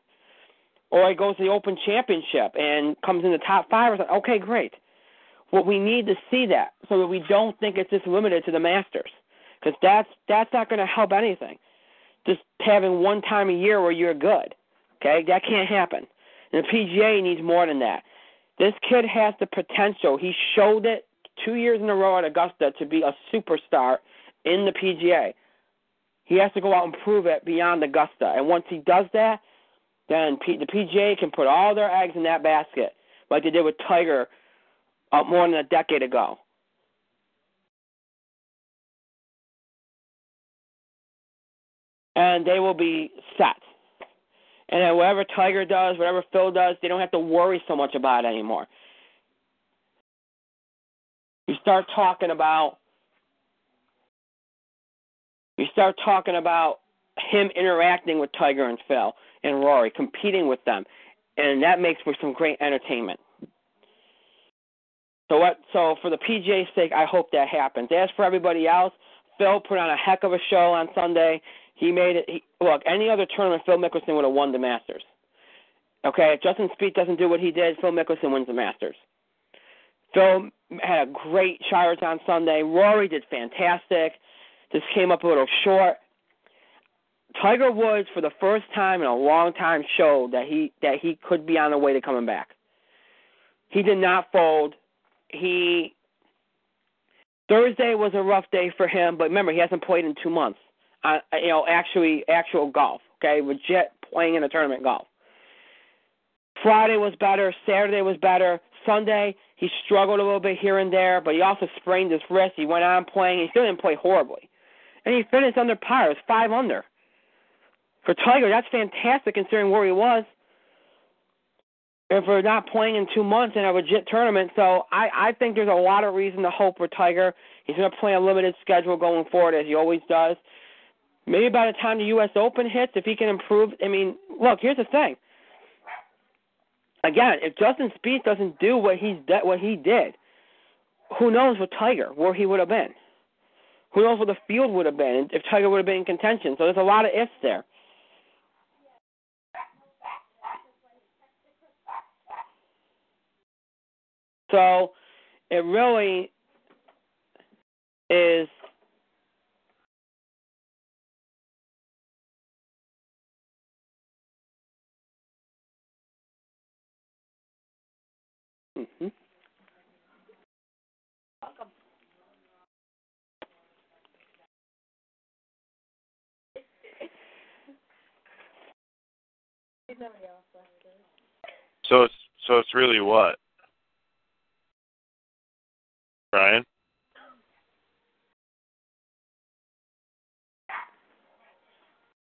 Or he goes to the Open Championship and comes in the top five. Or something, Okay, great. What we need to see that so that we don't think it's just limited to the Masters, because that's that's not going to help anything. Just having one time a year where you're good, okay, that can't happen. And the PGA needs more than that. This kid has the potential. He showed it two years in a row at Augusta to be a superstar in the PGA. He has to go out and prove it beyond Augusta. And once he does that, then P- the PGA can put all their eggs in that basket, like they did with Tiger uh, more than a decade ago. And they will be set. And then whatever Tiger does, whatever Phil does, they don't have to worry so much about it anymore. You start talking about you start talking about him interacting with Tiger and Phil and Rory, competing with them, and that makes for some great entertainment. So what? So for the PGA's sake, I hope that happens. As for everybody else, Phil put on a heck of a show on Sunday. He made it. He, look, any other tournament, Phil Mickelson would have won the Masters. Okay, if Justin Spieth doesn't do what he did, Phil Mickelson wins the Masters. Phil had a great charge on Sunday. Rory did fantastic. Just came up a little short. Tiger Woods, for the first time in a long time, showed that he that he could be on the way to coming back. He did not fold. He Thursday was a rough day for him, but remember he hasn't played in two months. Uh, you know, actually actual golf. Okay, legit playing in a tournament golf. Friday was better. Saturday was better. Sunday he struggled a little bit here and there, but he also sprained his wrist. He went on playing. He still didn't play horribly, and he finished under par. It was five under. For Tiger, that's fantastic considering where he was. And for not playing in two months in a legit tournament, so I I think there's a lot of reason to hope for Tiger. He's going to play a limited schedule going forward as he always does. Maybe by the time the U.S. Open hits, if he can improve, I mean, look, here's the thing again, if Justin Spieth doesn't do what he's de- what he did, who knows with Tiger where he would have been? Who knows where the field would have been if Tiger would have been in contention? So there's a lot of ifs there. So it really is Mm-hmm. Welcome. So it's so it's really what? Brian?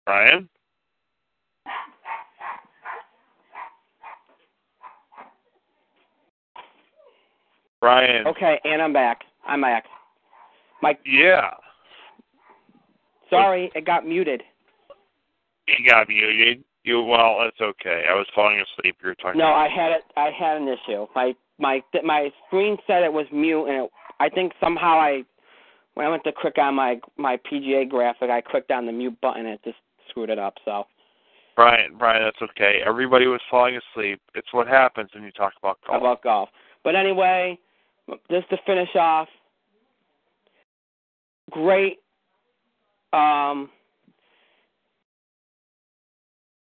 Brian? Brian. Okay, and I'm back. I'm back. Mike. Yeah. Sorry, it got muted. You got muted. You well, that's okay. I was falling asleep. You were talking. No, I had it. I had an issue. My my my screen said it was mute, and it, I think somehow I when I went to click on my my PGA graphic, I clicked on the mute button, and it just screwed it up. So. Brian, Brian, that's okay. Everybody was falling asleep. It's what happens when you talk about golf. About golf. But anyway, just to finish off, great, um,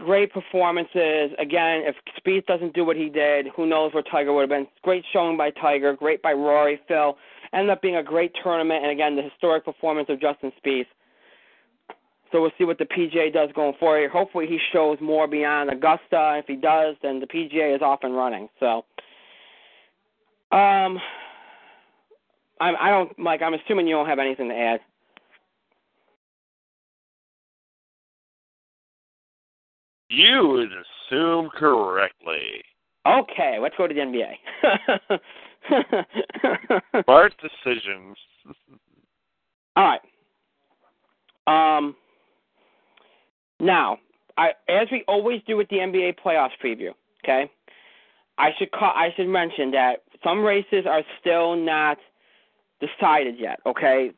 great performances. Again, if Spieth doesn't do what he did, who knows where Tiger would have been. Great showing by Tiger, great by Rory, Phil. Ended up being a great tournament, and again, the historic performance of Justin Spieth. So we'll see what the PGA does going forward. Hopefully, he shows more beyond Augusta. If he does, then the PGA is off and running. So, um, I'm, I don't, Mike. I'm assuming you don't have anything to add. You would assume correctly. Okay, let's go to the NBA. Smart decisions. All right. Um. Now, I, as we always do with the NBA playoffs preview, okay, I should call, I should mention that some races are still not decided yet. Okay,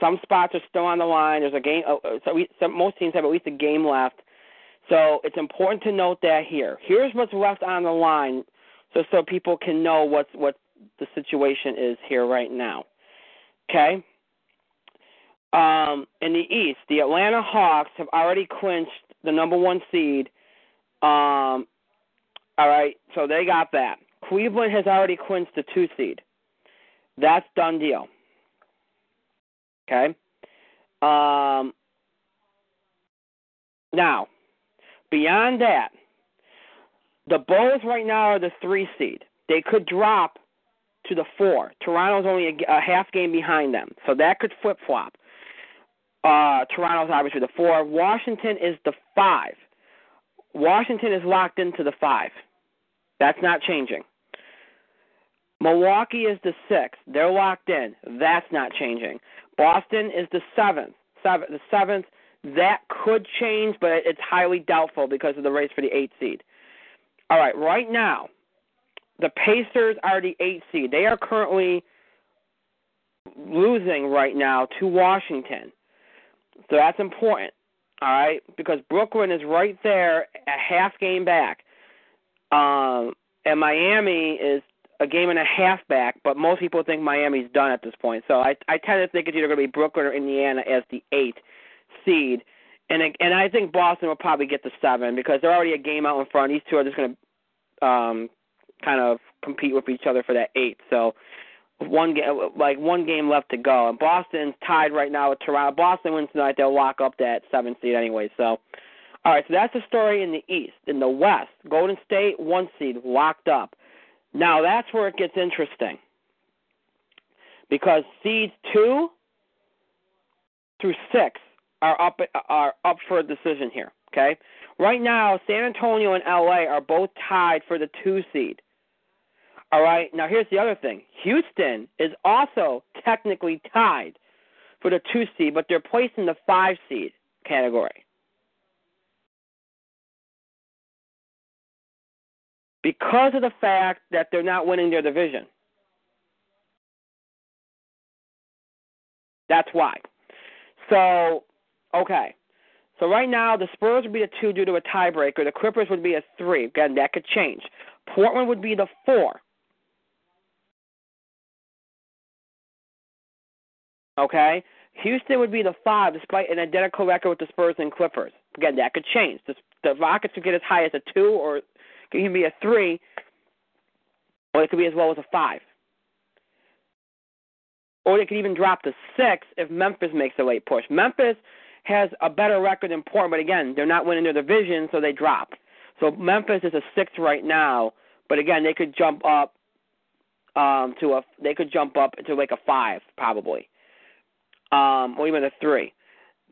some spots are still on the line. There's a game. Uh, uh, so we, some, most teams have at least a game left. So it's important to note that here. Here's what's left on the line, so so people can know what's what the situation is here right now. Okay. Um, in the East, the Atlanta Hawks have already clinched the number one seed. Um, all right, so they got that. Cleveland has already clinched the two seed. That's done deal. Okay. Um, now, beyond that, the Bulls right now are the three seed. They could drop to the four. Toronto's only a, a half game behind them, so that could flip flop. Uh, Toronto's obviously the four. Washington is the five. Washington is locked into the five. That's not changing. Milwaukee is the sixth. They're locked in. That's not changing. Boston is the seventh. Seven, the seventh. That could change, but it's highly doubtful because of the race for the eighth seed. All right, right now, the Pacers are the eighth seed. They are currently losing right now to Washington. So that's important. All right, because Brooklyn is right there, a half game back. Um, and Miami is a game and a half back, but most people think Miami's done at this point. So I I tend to think it's either going to be Brooklyn or Indiana as the eighth seed, and and I think Boston will probably get the seven because they're already a game out in front. These two are just going to um, kind of compete with each other for that eight. So one game, like one game left to go, and Boston's tied right now with Toronto. Boston wins tonight, they'll lock up that seven seed anyway. So, all right, so that's the story in the East. In the West, Golden State one seed locked up. Now that's where it gets interesting because seeds two through six are up are up for a decision here. Okay, right now San Antonio and LA are both tied for the two seed. All right. Now here's the other thing. Houston is also technically tied for the two seed, but they're placed in the five seed category. Because of the fact that they're not winning their division. That's why. So, okay. So right now the Spurs would be a two due to a tiebreaker. The Clippers would be a three. Again, that could change. Portland would be the four. Okay? Houston would be the five, despite an identical record with the Spurs and Clippers. Again, that could change. The, the Rockets could get as high as a two, or could be a three, or it could be as low as a five. Or they could even drop to six if Memphis makes a late push. Memphis has a better record than Portland, but again, they're not winning their division, so they drop. So Memphis is a six right now, but again, they could jump up um to a they could jump up to like a five probably um, or even a three.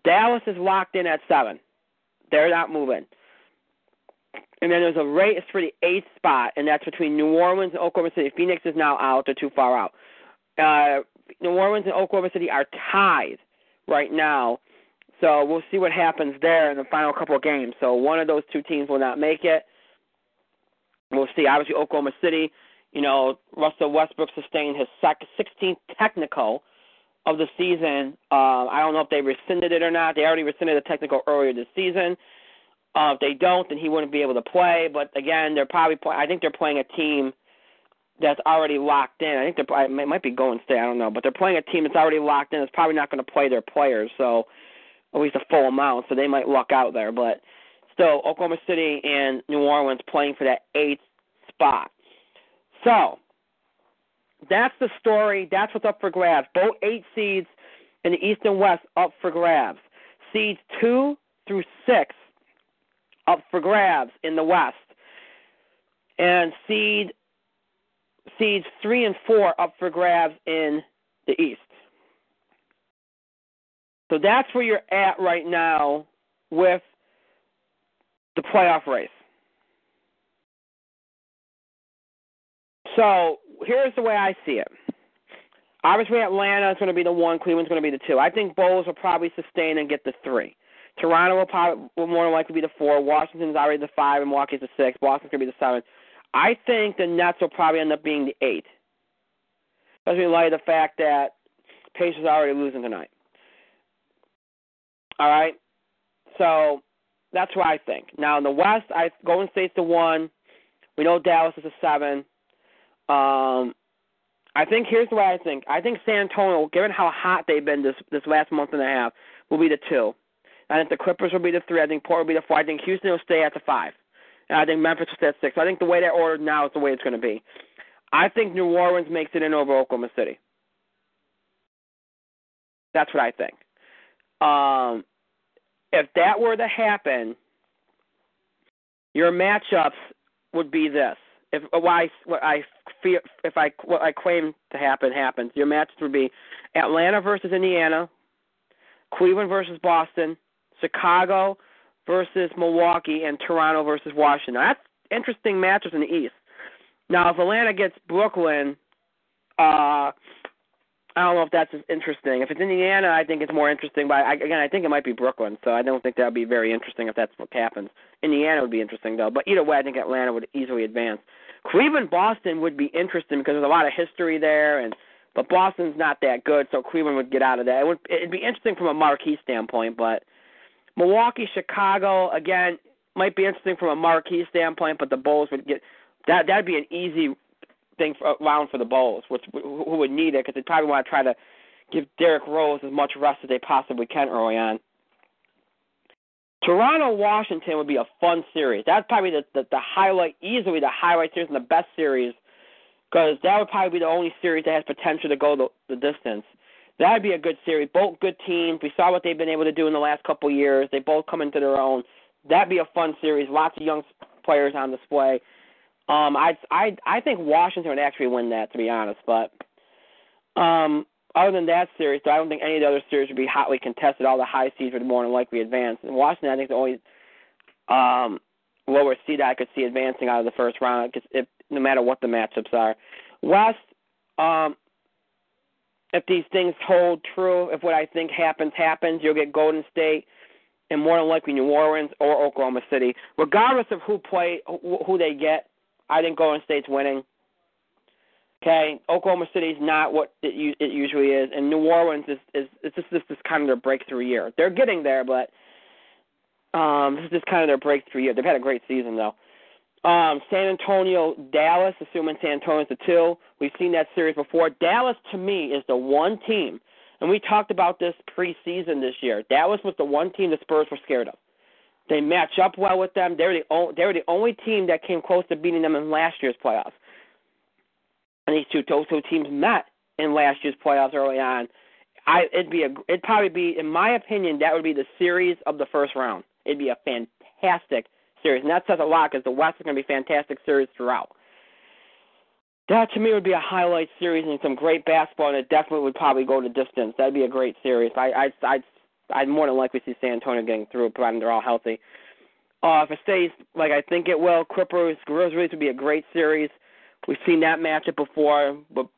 Dallas is locked in at seven. They're not moving. And then there's a race for the eighth spot, and that's between New Orleans and Oklahoma City. Phoenix is now out; they're too far out. Uh, New Orleans and Oklahoma City are tied right now, so we'll see what happens there in the final couple of games. So one of those two teams will not make it. We'll see. Obviously, Oklahoma City. You know, Russell Westbrook sustained his 16th technical of the season. Uh, I don't know if they rescinded it or not. They already rescinded the technical earlier this season. Uh, if they don't, then he wouldn't be able to play. But again, they're probably. Play- I think they're playing a team that's already locked in. I think they're. It might be Golden State. I don't know, but they're playing a team that's already locked in. It's probably not going to play their players, so at least a full amount. So they might luck out there. But still, Oklahoma City and New Orleans playing for that eighth spot. So that's the story. That's what's up for grabs. Both eight seeds in the East and West up for grabs. Seeds two through six up for grabs in the West. And seed seeds three and four up for grabs in the East. So that's where you're at right now with the playoff race. So here's the way I see it. Obviously, Atlanta is going to be the one. Cleveland's going to be the two. I think Bulls will probably sustain and get the three. Toronto will probably will more than likely be the four. Washington's already the five, and Milwaukee's the six. Boston's going to be the seven. I think the Nets will probably end up being the eight, especially in light of the fact that Pacers are already losing tonight. All right, so that's what I think. Now in the West, I Golden State's the one. We know Dallas is a seven. Um, I think here's way I think. I think San Antonio, given how hot they've been this this last month and a half, will be the two. I think the Clippers will be the three. I think Portland will be the four. I think Houston will stay at the five. And I think Memphis will stay at six. So I think the way they're ordered now is the way it's going to be. I think New Orleans makes it in over Oklahoma City. That's what I think. Um, if that were to happen, your matchups would be this if what I what I feel if I what I claim to happen happens, your matches would be Atlanta versus Indiana, Cleveland versus Boston, Chicago versus Milwaukee, and Toronto versus Washington. That's interesting matches in the East. Now, if Atlanta gets Brooklyn, uh, I don't know if that's as interesting. If it's Indiana, I think it's more interesting. But I, again, I think it might be Brooklyn, so I don't think that would be very interesting if that's what happens. Indiana would be interesting though. But either way, I think Atlanta would easily advance. Cleveland, Boston would be interesting because there's a lot of history there, and but Boston's not that good, so Cleveland would get out of that. It would it'd be interesting from a marquee standpoint, but Milwaukee, Chicago, again, might be interesting from a marquee standpoint, but the Bulls would get that. That'd be an easy thing for, round for the Bulls, which who would need it because they probably want to try to give Derrick Rose as much rest as they possibly can early on. Toronto Washington would be a fun series. That's probably the, the the highlight, easily the highlight series and the best series, because that would probably be the only series that has potential to go the, the distance. That'd be a good series. Both good teams. We saw what they've been able to do in the last couple of years. They both come into their own. That'd be a fun series. Lots of young players on display. Um, I I I think Washington would actually win that, to be honest. But um, other than that series, I don't think any of the other series would be hotly contested. All the high seeds would more than likely advance. And Washington, I think, the only um, lower seed I could see advancing out of the first round, if, no matter what the matchups are. West, um, if these things hold true, if what I think happens happens, you'll get Golden State and more than likely New Orleans or Oklahoma City, regardless of who play who they get. I think Golden State's winning. Okay, Oklahoma City's not what it, it usually is, and New Orleans is is it's just this, this kind of their breakthrough year. They're getting there, but um, this is just kind of their breakthrough year. They've had a great season though. Um, San Antonio, Dallas, assuming San Antonio's the two. We've seen that series before. Dallas, to me, is the one team, and we talked about this preseason this year. Dallas was the one team the Spurs were scared of. They match up well with them. They're the only, they were the only team that came close to beating them in last year's playoffs. And these two those two teams met in last year's playoffs early on. I it'd be a it'd probably be in my opinion that would be the series of the first round. It'd be a fantastic series, and that says a lot because the West is going to be fantastic series throughout. That to me would be a highlight series and some great basketball, and it definitely would probably go to distance. That'd be a great series. I I I'd I'd more than likely see San Antonio getting through, providing they're all healthy. Uh, if it stays like I think it will, Clippers Grizzlies would be a great series. We've seen that matchup before, but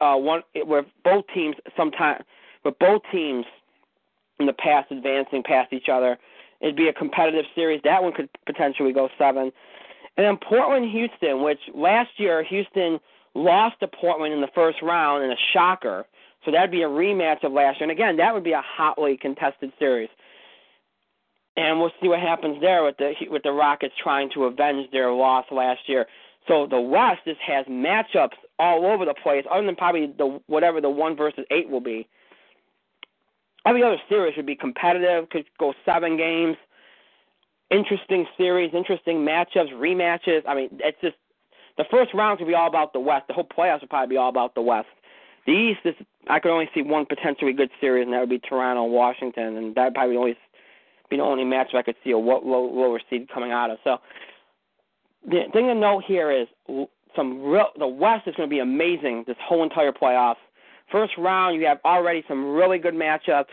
uh, one where both teams sometimes, but both teams in the past advancing past each other. It'd be a competitive series. That one could potentially go seven. And then Portland Houston, which last year Houston lost to Portland in the first round in a shocker. So that'd be a rematch of last year. And again, that would be a hotly contested series. And we'll see what happens there with the with the Rockets trying to avenge their loss last year. So the West just has matchups all over the place, other than probably the whatever the one versus eight will be. Every other series would be competitive, could go seven games. Interesting series, interesting matchups, rematches. I mean, it's just the first round could be all about the West. The whole playoffs would probably be all about the West. The East is I could only see one potentially good series, and that would be Toronto Washington, and that probably always be the only match I could see a low, lower seed coming out of. So the thing to note here is some real. The West is going to be amazing this whole entire playoffs. First round, you have already some really good matchups.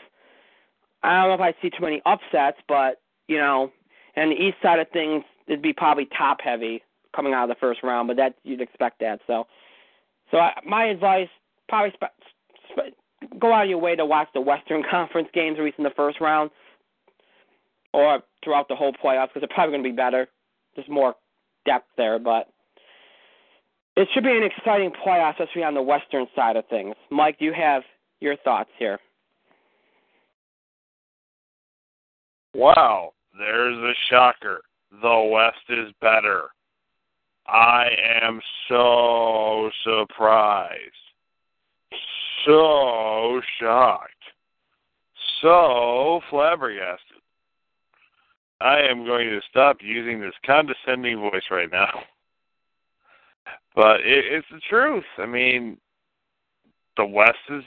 I don't know if I see too many upsets, but you know, and the East side of things, it'd be probably top heavy coming out of the first round, but that you'd expect that. So, so I, my advice probably sp- sp- go out of your way to watch the Western Conference games, at least in the first round, or throughout the whole playoffs, because they're probably going to be better. There's more depth there, but it should be an exciting playoff, especially on the Western side of things. Mike, do you have your thoughts here? Wow, there's a shocker. The West is better. I am so surprised so shocked, so flabbergasted. I am going to stop using this condescending voice right now. But it, it's the truth. I mean, the West is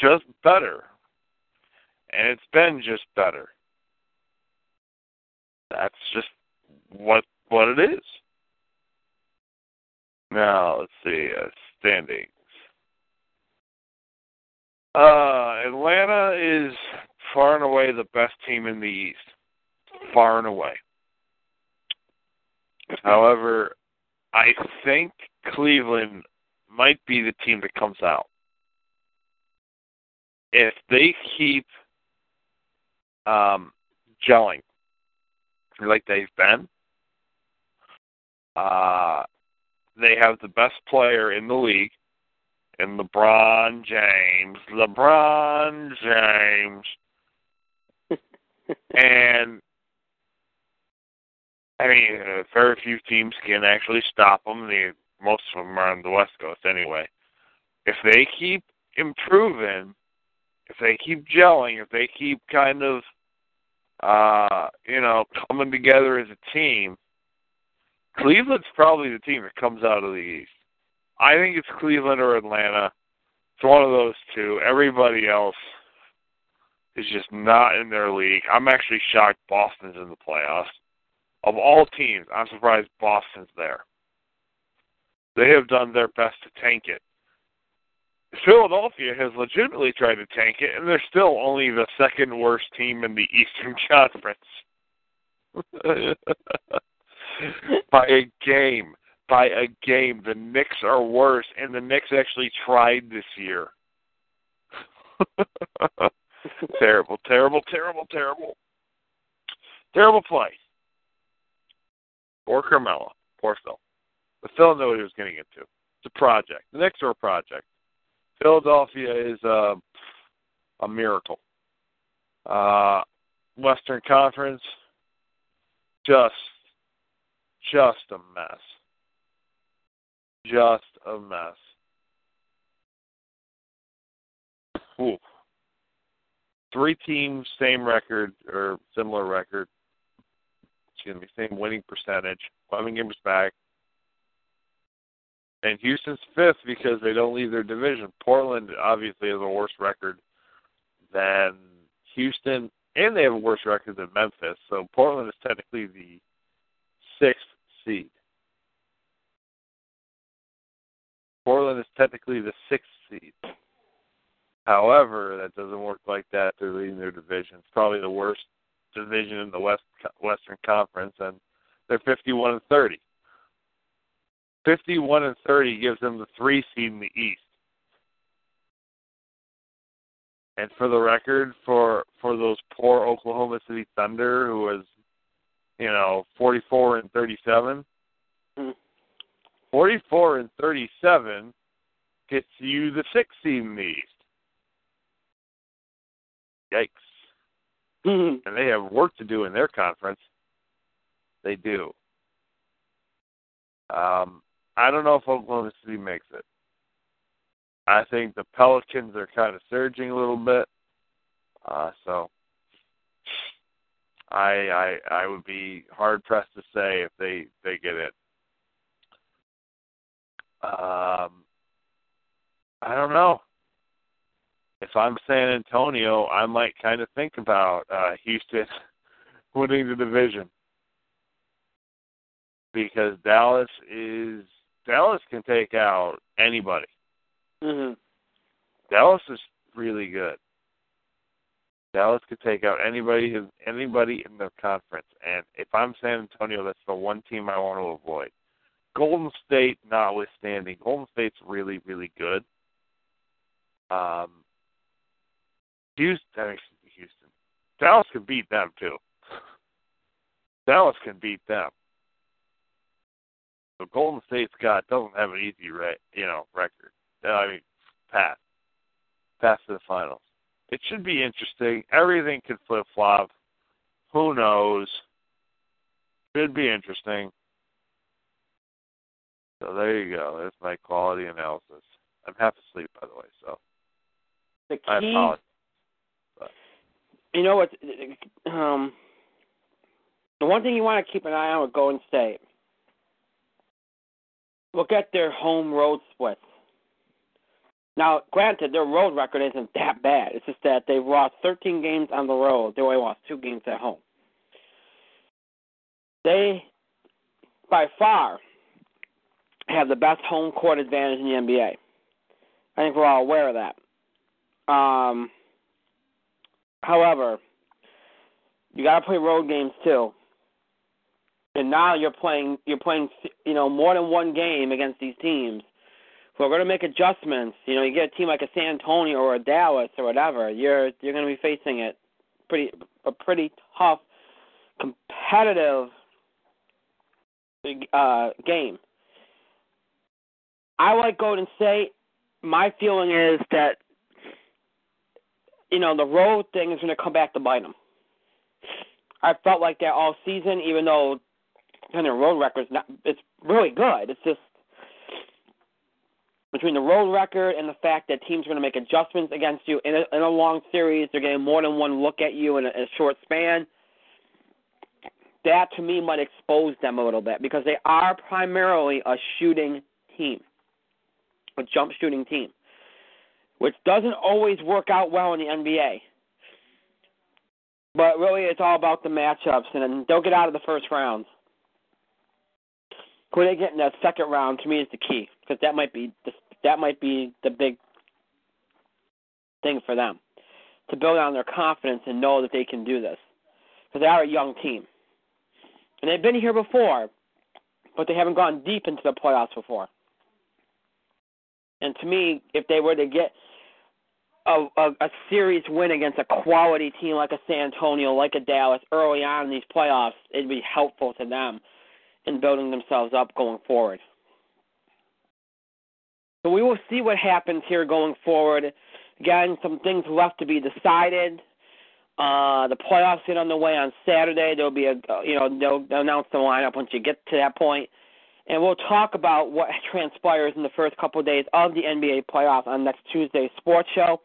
just better. And it's been just better. That's just what what it is. Now let's see, uh, standing. Uh, Atlanta is far and away the best team in the East. Far and away. However, I think Cleveland might be the team that comes out. If they keep um, gelling like they've been, uh, they have the best player in the league and LeBron James, LeBron James, and I mean, very few teams can actually stop them. The most of them are on the West Coast anyway. If they keep improving, if they keep gelling, if they keep kind of, uh, you know, coming together as a team, Cleveland's probably the team that comes out of the East. I think it's Cleveland or Atlanta. It's one of those two. Everybody else is just not in their league. I'm actually shocked Boston's in the playoffs. Of all teams, I'm surprised Boston's there. They have done their best to tank it. Philadelphia has legitimately tried to tank it, and they're still only the second worst team in the Eastern Conference. By a game. By a game. The Knicks are worse, and the Knicks actually tried this year. terrible, terrible, terrible, terrible. Terrible play. Poor Carmelo. Poor Phil. But Phil knew what he was getting into. It's a project. The Knicks are a project. Philadelphia is a, a miracle. Uh, Western Conference, just, just a mess. Just a mess. Three teams, same record or similar record. Excuse me, same winning percentage. Eleven games back. And Houston's fifth because they don't leave their division. Portland obviously has a worse record than Houston, and they have a worse record than Memphis. So Portland is technically the sixth seed. Portland is technically the sixth seed. However, that doesn't work like that. They're leading their division. It's probably the worst division in the West Western Conference, and they're 51 and 30. 51 and 30 gives them the three seed in the East. And for the record, for for those poor Oklahoma City Thunder, who was, you know, 44 and 37, mm. 44 and 37 gets you the sixth seed in the East. Yikes! Mm-hmm. And they have work to do in their conference. They do. Um, I don't know if Oklahoma City makes it. I think the Pelicans are kind of surging a little bit. Uh, so I I I would be hard pressed to say if they they get it. Um, I don't know. If I'm San Antonio, I might kind of think about uh, Houston winning the division because Dallas is Dallas can take out anybody. Mm-hmm. Dallas is really good. Dallas could take out anybody in anybody in the conference. And if I'm San Antonio, that's the one team I want to avoid. Golden State notwithstanding, Golden State's really, really good. Um Houston Houston. Dallas can beat them too. Dallas can beat them. So Golden State's got doesn't have an easy re- you know record. I mean, pass, pass to the finals. It should be interesting. Everything could flip flop. Who knows? Should be interesting. So there you go. That's my quality analysis. I'm half asleep, by the way, so the key, I apologize. But. You know what? Um, the one thing you want to keep an eye on with Golden State look at their home road splits. Now, granted, their road record isn't that bad. It's just that they've lost 13 games on the road. They only lost two games at home. They, by far, have the best home court advantage in the NBA. I think we're all aware of that. Um, however, you got to play road games too and now you're playing you're playing you know more than one game against these teams who are going to make adjustments. You know, you get a team like a San Antonio or a Dallas or whatever, you're you're going to be facing it pretty a pretty tough, competitive uh, game. I like Golden State. My feeling is that you know the road thing is going to come back to bite them. I felt like that all season, even though and their road record's not it's really good. It's just between the road record and the fact that teams are going to make adjustments against you in a, in a long series, they're getting more than one look at you in a, in a short span. that to me might expose them a little bit because they are primarily a shooting team, a jump shooting team, which doesn't always work out well in the NBA. But really, it's all about the matchups, and they'll get out of the first round. When they get in the second round, to me, is the key because that might be the, that might be the big thing for them to build on their confidence and know that they can do this because they are a young team and they've been here before, but they haven't gone deep into the playoffs before. And to me, if they were to get a, a, a series win against a quality team like a San Antonio, like a Dallas early on in these playoffs, it'd be helpful to them in building themselves up going forward. So we will see what happens here going forward. Again, some things left to be decided. Uh, the playoffs get underway on Saturday. There'll be a, uh, you know, they'll, they'll announce the lineup once you get to that point, and we'll talk about what transpires in the first couple of days of the NBA playoffs on next Tuesday's sports show.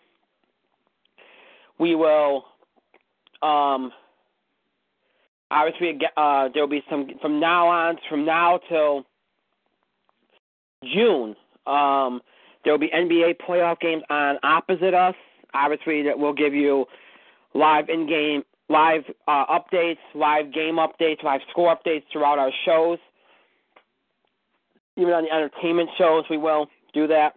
We will, um, obviously, uh, there'll be some from now on, from now till June. Um, there'll be NBA playoff games on opposite us. Obviously, that will give you live in game, live uh, updates, live game updates, live score updates throughout our shows. Even on the entertainment shows, we will do that.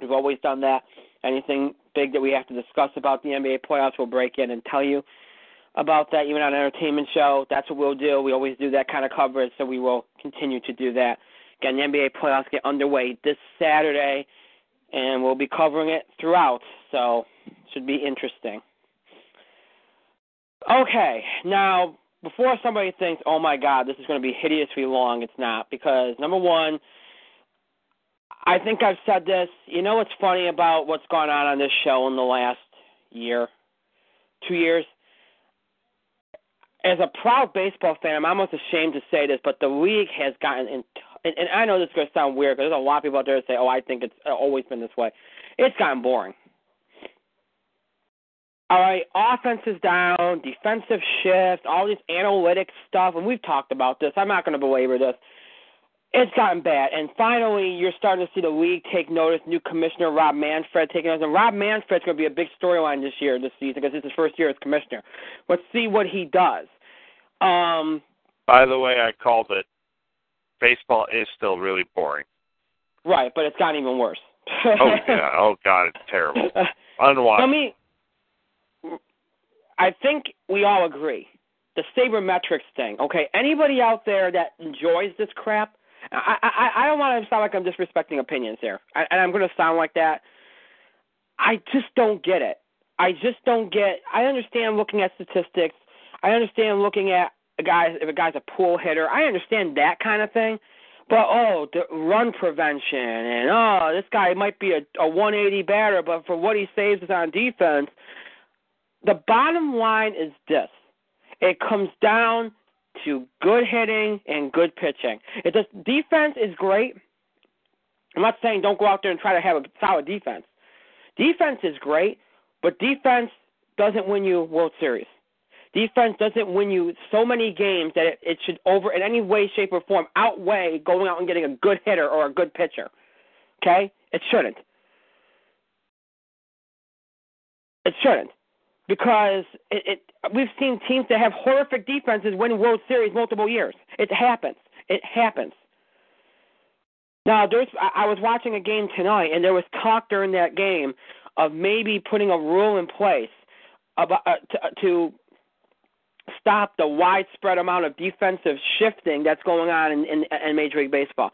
We've always done that. Anything big that we have to discuss about the NBA playoffs, we'll break in and tell you about that. Even on an entertainment show, that's what we'll do. We always do that kind of coverage, so we will continue to do that. Again, the NBA playoffs get underway this Saturday, and we'll be covering it throughout, so should be interesting. Okay, now before somebody thinks, "Oh my God, this is going to be hideously long," it's not because number one, I think I've said this. You know what's funny about what's gone on on this show in the last year, two years? As a proud baseball fan, I'm almost ashamed to say this, but the league has gotten in. And, and I know this is going to sound weird because there's a lot of people out there that say, "Oh, I think it's uh, always been this way." It's gotten boring. All right, offense is down, defensive shift, all this analytics stuff, and we've talked about this. I'm not going to belabor this. It's gotten bad, and finally, you're starting to see the league take notice. New commissioner Rob Manfred taking notice, and Rob Manfred's going to be a big storyline this year, this season, because it's his first year as commissioner. Let's see what he does. Um, By the way, I called it. Baseball is still really boring. Right, but it's gotten even worse. oh yeah, oh god, it's terrible. Unwatchable. I mean, I think we all agree the sabermetrics thing. Okay, anybody out there that enjoys this crap, I I, I don't want to sound like I'm disrespecting opinions here, I, and I'm going to sound like that. I just don't get it. I just don't get. I understand looking at statistics. I understand looking at a guy if a guy's a pull hitter. I understand that kind of thing. But oh, the run prevention and oh, this guy might be a, a 180 batter, but for what he saves on defense, the bottom line is this it comes down to good hitting and good pitching. It does defense is great. I'm not saying don't go out there and try to have a solid defense. Defense is great, but defense doesn't win you World Series. Defense doesn't win you so many games that it, it should over in any way, shape, or form outweigh going out and getting a good hitter or a good pitcher. Okay? It shouldn't. It shouldn't because it, it we've seen teams that have horrific defenses win World Series multiple years. It happens. It happens. Now, there's I was watching a game tonight, and there was talk during that game of maybe putting a rule in place about uh, to, uh, to stop the widespread amount of defensive shifting that's going on in, in, in Major League Baseball.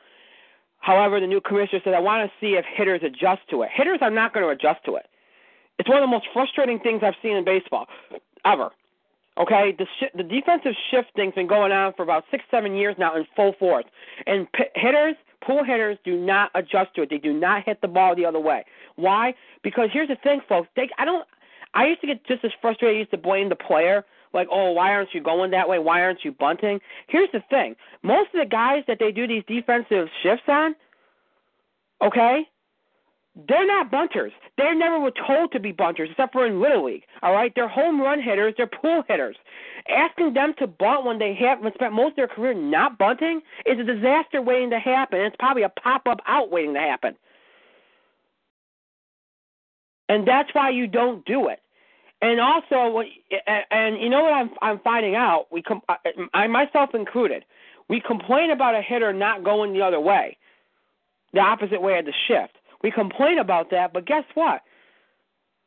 However, the new commissioner said, I want to see if hitters adjust to it. Hitters are not going to adjust to it. It's one of the most frustrating things I've seen in baseball ever. Okay, the sh- the defensive shifting's been going on for about six, seven years now in full force, and p- hitters, pull hitters, do not adjust to it. They do not hit the ball the other way. Why? Because here's the thing, folks. They, I don't. I used to get just as frustrated. I used to blame the player, like, oh, why aren't you going that way? Why aren't you bunting? Here's the thing. Most of the guys that they do these defensive shifts on, okay, they're not bunters. They never were told to be bunters, except for in Little League. All right, they're home run hitters. They're pull hitters. Asking them to bunt when they have spent most of their career not bunting is a disaster waiting to happen. It's probably a pop up out waiting to happen, and that's why you don't do it. And also, and you know what I'm I'm finding out? We I myself included, we complain about a hitter not going the other way, the opposite way of the shift we complain about that, but guess what?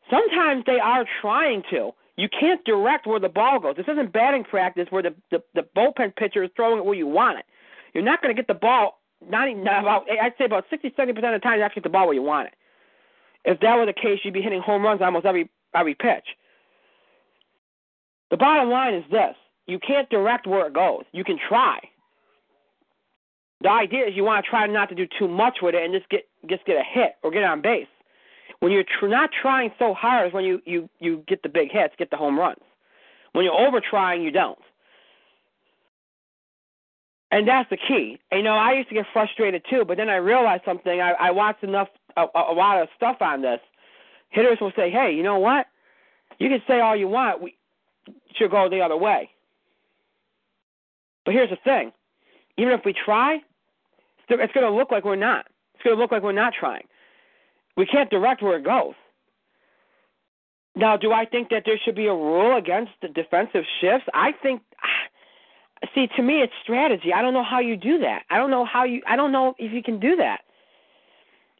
Sometimes they are trying to. You can't direct where the ball goes. This isn't batting practice where the the, the bullpen pitcher is throwing it where you want it. You're not going to get the ball. Not even about. I'd say about 60, 70 percent of the time, you actually get the ball where you want it. If that were the case, you'd be hitting home runs almost every every pitch. The bottom line is this: you can't direct where it goes. You can try. The idea is you want to try not to do too much with it and just get just get a hit or get on base. When you're tr- not trying so hard is when you you you get the big hits, get the home runs. When you're over trying, you don't. And that's the key. You know, I used to get frustrated too, but then I realized something. I, I watched enough a, a lot of stuff on this. Hitters will say, "Hey, you know what? You can say all you want. We should go the other way." But here's the thing: even if we try, it's going to look like we're not. It's going to look like we're not trying. We can't direct where it goes. Now, do I think that there should be a rule against the defensive shifts? I think. See, to me, it's strategy. I don't know how you do that. I don't know how you. I don't know if you can do that.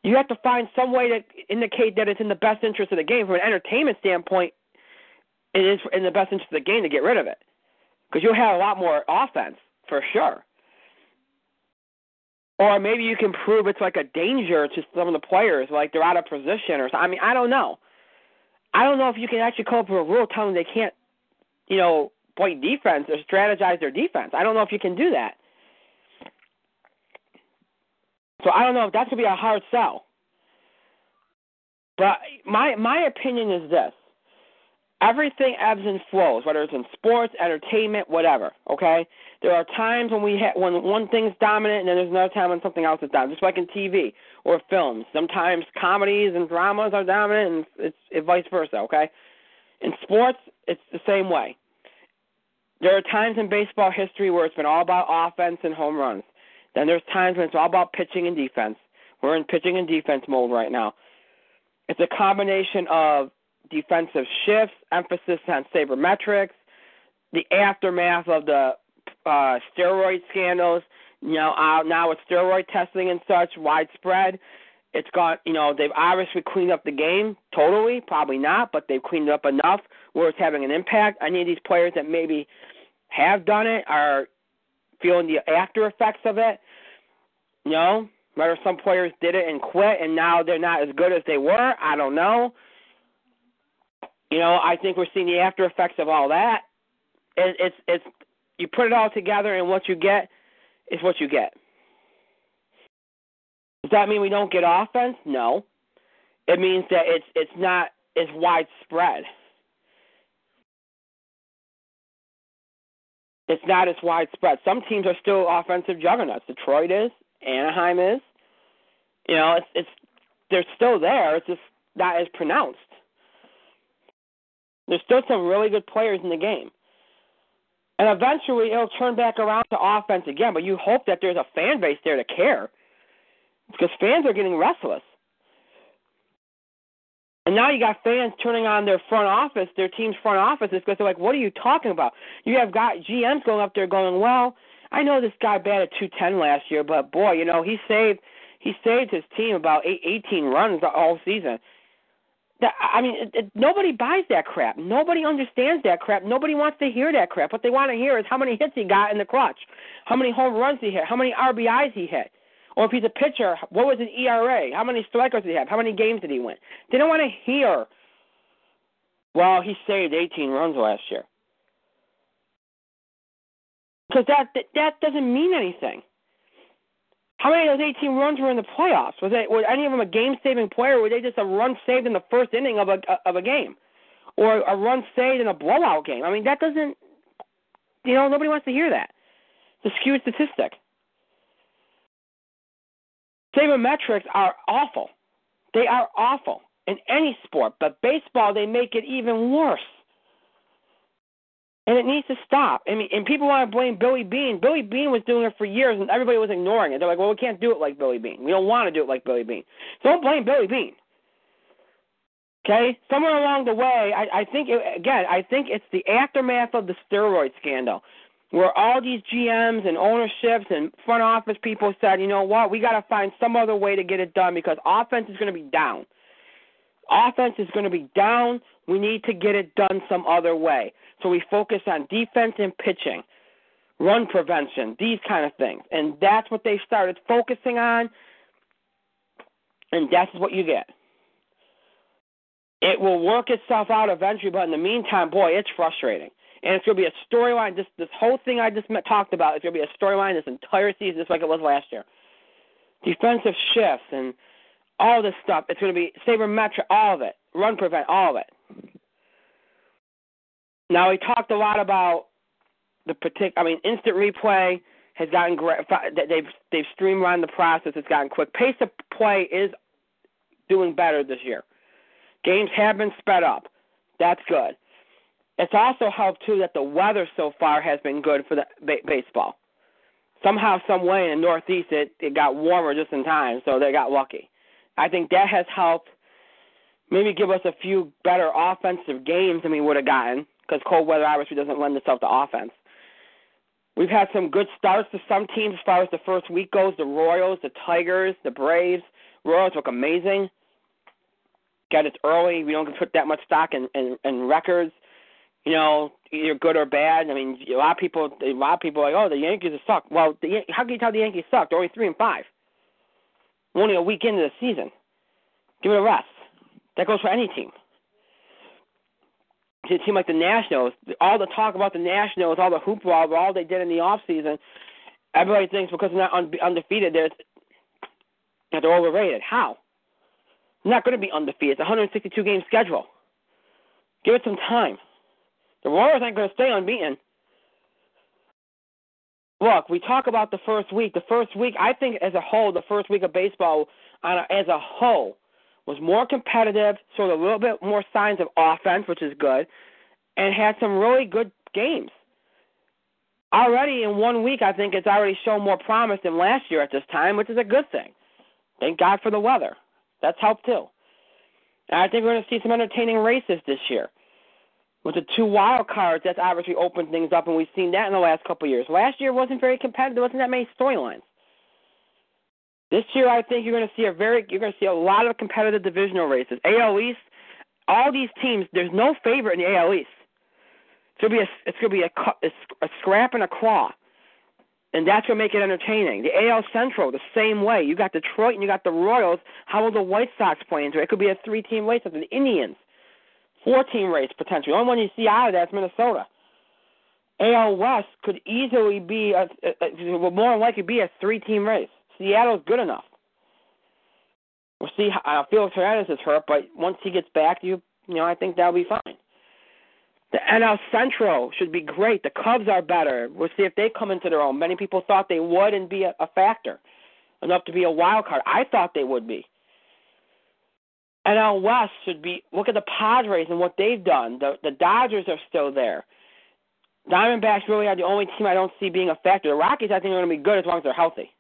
You have to find some way to indicate that it's in the best interest of the game. From an entertainment standpoint, it is in the best interest of the game to get rid of it, because you'll have a lot more offense for sure. Or maybe you can prove it's like a danger to some of the players, like they're out of position or something. I mean, I don't know. I don't know if you can actually come up with a rule telling them they can't, you know, play defense or strategize their defense. I don't know if you can do that. So I don't know if that's gonna be a hard sell. But my my opinion is this: everything ebbs and flows, whether it's in sports, entertainment, whatever. Okay, there are times when we ha- when one thing's dominant, and then there's another time when something else is dominant. Just like in TV or films, sometimes comedies and dramas are dominant, and it's it vice versa. Okay, in sports, it's the same way. There are times in baseball history where it's been all about offense and home runs. Then there's times when it's all about pitching and defense. We're in pitching and defense mode right now. It's a combination of defensive shifts, emphasis on sabermetrics, the aftermath of the uh, steroid scandals. You know, uh, now with steroid testing and such widespread, it's got you know they've obviously cleaned up the game totally, probably not, but they've cleaned it up enough where it's having an impact. Any of these players that maybe have done it are feeling the after effects of it. You know, whether some players did it and quit and now they're not as good as they were, I don't know. You know, I think we're seeing the after effects of all that. It, it's it's you put it all together, and what you get is what you get. Does that mean we don't get offense? No. It means that it's it's not as widespread. It's not as widespread. Some teams are still offensive juggernauts. Detroit is, Anaheim is. You know, it's it's they're still there. It's just not as pronounced. There's still some really good players in the game. And eventually it'll turn back around to offense again, but you hope that there's a fan base there to care. Because fans are getting restless. And now you got fans turning on their front office, their team's front offices, because they're like, "What are you talking about?" You have got GMs going up there going, "Well, I know this guy batted 210 last year, but boy, you know he saved he saved his team about eight, 18 runs all season. I mean, nobody buys that crap. Nobody understands that crap. Nobody wants to hear that crap. What they want to hear is how many hits he got in the clutch, how many home runs he hit, how many RBIs he hit, or if he's a pitcher, what was his ERA, how many strikeouts did he have, how many games did he win. They don't want to hear. Well, he saved 18 runs last year. Because that that doesn't mean anything. How many of those 18 runs were in the playoffs? Was it was any of them a game-saving player? Or were they just a run saved in the first inning of a of a game, or a run saved in a blowout game? I mean, that doesn't. You know, nobody wants to hear that. A skewed statistic. Sabermetrics are awful. They are awful in any sport, but baseball they make it even worse. And it needs to stop. I mean, and people want to blame Billy Beane. Billy Beane was doing it for years, and everybody was ignoring it. They're like, "Well, we can't do it like Billy Beane. We don't want to do it like Billy Beane." So don't blame Billy Beane. Okay, somewhere along the way, I, I think it, again, I think it's the aftermath of the steroid scandal, where all these GMs and ownerships and front office people said, you know what, we got to find some other way to get it done because offense is going to be down. Offense is going to be down. We need to get it done some other way. So we focus on defense and pitching, run prevention, these kind of things. And that's what they started focusing on, and that's what you get. It will work itself out eventually, but in the meantime, boy, it's frustrating. And it's going to be a storyline. This this whole thing I just talked about is going to be a storyline this entire season, just like it was last year. Defensive shifts and all this stuff. It's going to be sabermetric, all of it, run prevent, all of it. Now we talked a lot about the particular. I mean, instant replay has gotten great. They've they've streamlined the process. It's gotten quick. Pace of play is doing better this year. Games have been sped up. That's good. It's also helped too that the weather so far has been good for the ba- baseball. Somehow, some way in the Northeast, it it got warmer just in time, so they got lucky. I think that has helped. Maybe give us a few better offensive games than we would have gotten because cold weather obviously doesn't lend itself to offense. We've had some good starts to some teams as far as the first week goes. The Royals, the Tigers, the Braves. Royals look amazing. Get it early. We don't put that much stock in, in, in records. You know, either good or bad. I mean, a lot of people, a lot of people are like, oh, the Yankees sucked. Well, the, how can you tell the Yankees sucked? They're only three and five. Only a week into the season. Give it a rest. That goes for any team a team like the Nationals, all the talk about the Nationals, all the hoopla, all they did in the off season, everybody thinks because they're not undefeated, that they're overrated. How? They're not going to be undefeated. It's a 162 game schedule. Give it some time. The Warriors aren't going to stay unbeaten. Look, we talk about the first week. The first week, I think, as a whole, the first week of baseball, on a, as a whole, was more competitive, showed a little bit more signs of offense, which is good, and had some really good games. Already in one week, I think it's already shown more promise than last year at this time, which is a good thing. Thank God for the weather. That's helped too. And I think we're going to see some entertaining races this year. With the two wild cards, that's obviously opened things up, and we've seen that in the last couple of years. Last year wasn't very competitive. There wasn't that many storylines. This year, I think you're going to see a very you're going to see a lot of competitive divisional races. AL East, all these teams. There's no favorite in the AL East. It's going to be a it's going to be a, a scrap and a claw, and that's going to make it entertaining. The AL Central, the same way. You got Detroit and you got the Royals. How will the White Sox play into it? It could be a three-team race the Indians, four-team race potentially. The only one you see out of that's Minnesota. AL West could easily be a, a, a more than likely be a three-team race. Seattle's good enough. We'll see. How, uh, Felix Hernandez is hurt, but once he gets back, you you know I think that'll be fine. The NL Central should be great. The Cubs are better. We'll see if they come into their own. Many people thought they would and be a, a factor, enough to be a wild card. I thought they would be. NL West should be. Look at the Padres and what they've done. The the Dodgers are still there. Diamondbacks really are the only team I don't see being a factor. The Rockies I think are going to be good as long as they're healthy.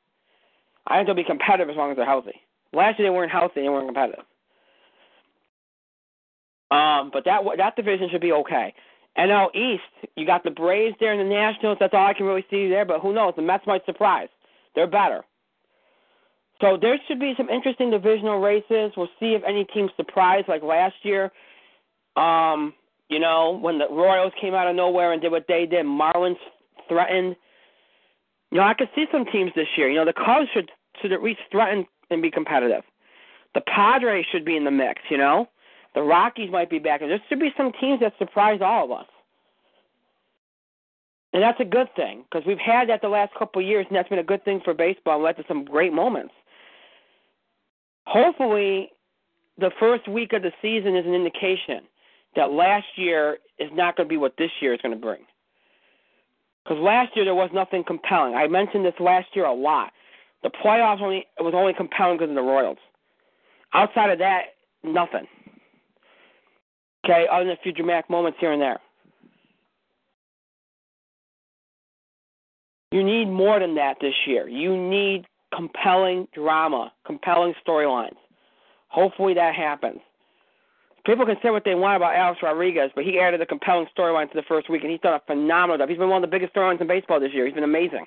I think they'll be competitive as long as they're healthy. Last year they weren't healthy; they weren't competitive. Um, but that that division should be okay. NL East, you got the Braves there and the Nationals. That's all I can really see there. But who knows? The Mets might surprise. They're better. So there should be some interesting divisional races. We'll see if any teams surprise like last year. Um, you know, when the Royals came out of nowhere and did what they did, Marlins threatened. You know, I could see some teams this year. You know, the Cubs should should at least threaten and be competitive. The Padres should be in the mix. You know, the Rockies might be back. There should be some teams that surprise all of us, and that's a good thing because we've had that the last couple of years, and that's been a good thing for baseball and led to some great moments. Hopefully, the first week of the season is an indication that last year is not going to be what this year is going to bring. Because last year there was nothing compelling. I mentioned this last year a lot. The playoffs only was only compelling because of the Royals. Outside of that, nothing. Okay, other than a few dramatic moments here and there. You need more than that this year. You need compelling drama, compelling storylines. Hopefully that happens. People can say what they want about Alex Rodriguez, but he added a compelling storyline to the first week, and he's done a phenomenal job. He's been one of the biggest storylines in baseball this year. He's been amazing.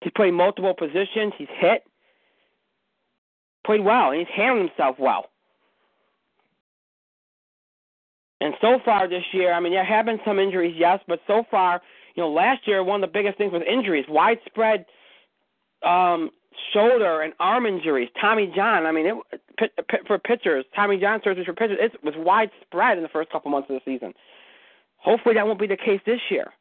He's played multiple positions. He's hit, played well, and he's handled himself well. And so far this year, I mean, there have been some injuries, yes, but so far, you know, last year one of the biggest things was injuries, widespread um, shoulder and arm injuries. Tommy John, I mean, it, for pitchers, Tommy John surgery for pitchers, it was widespread in the first couple months of the season. Hopefully, that won't be the case this year.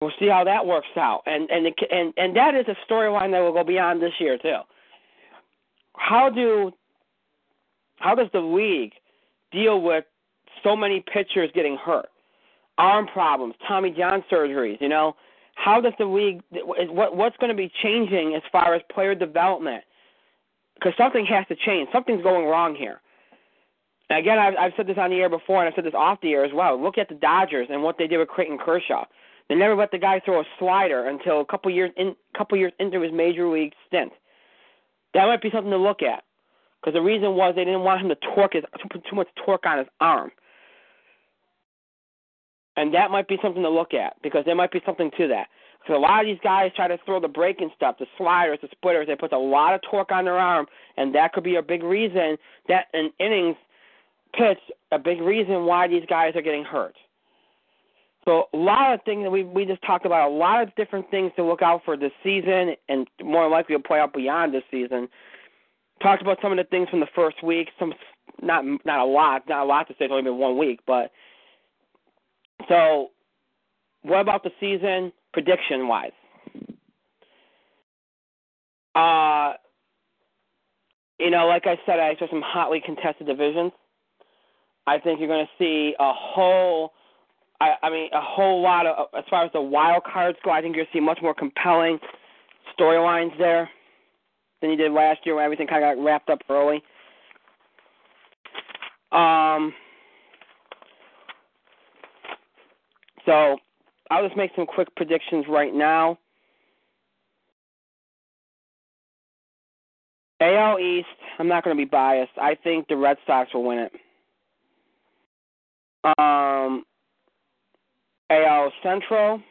We'll see how that works out, and and and and that is a storyline that will go beyond this year too. How do how does the league deal with so many pitchers getting hurt, arm problems, Tommy John surgeries? You know, how does the league what what's going to be changing as far as player development? Because something has to change. Something's going wrong here. And again, I've, I've said this on the air before, and I've said this off the air as well. Look at the Dodgers and what they did with Clayton Kershaw. They never let the guy throw a slider until a couple years in couple years into his major league stint. That might be something to look at, because the reason was they didn't want him to torque his to put too much torque on his arm. And that might be something to look at because there might be something to that. So a lot of these guys try to throw the breaking stuff, the sliders, the splitters. They put a lot of torque on their arm, and that could be a big reason that an innings pitch, a big reason why these guys are getting hurt. So a lot of things that we we just talked about, a lot of different things to look out for this season, and more likely to play out beyond this season. Talked about some of the things from the first week. Some not not a lot, not a lot to say. It's only been one week, but so, what about the season prediction wise? Uh, you know, like I said, I expect some hotly contested divisions. I think you're going to see a whole, I, I mean, a whole lot of, as far as the wild cards go, I think you're going to see much more compelling storylines there than you did last year when everything kind of got wrapped up early. Um, So I'll just make some quick predictions right now. AL East, I'm not going to be biased. I think the Red Sox will win it. Um, AL Central.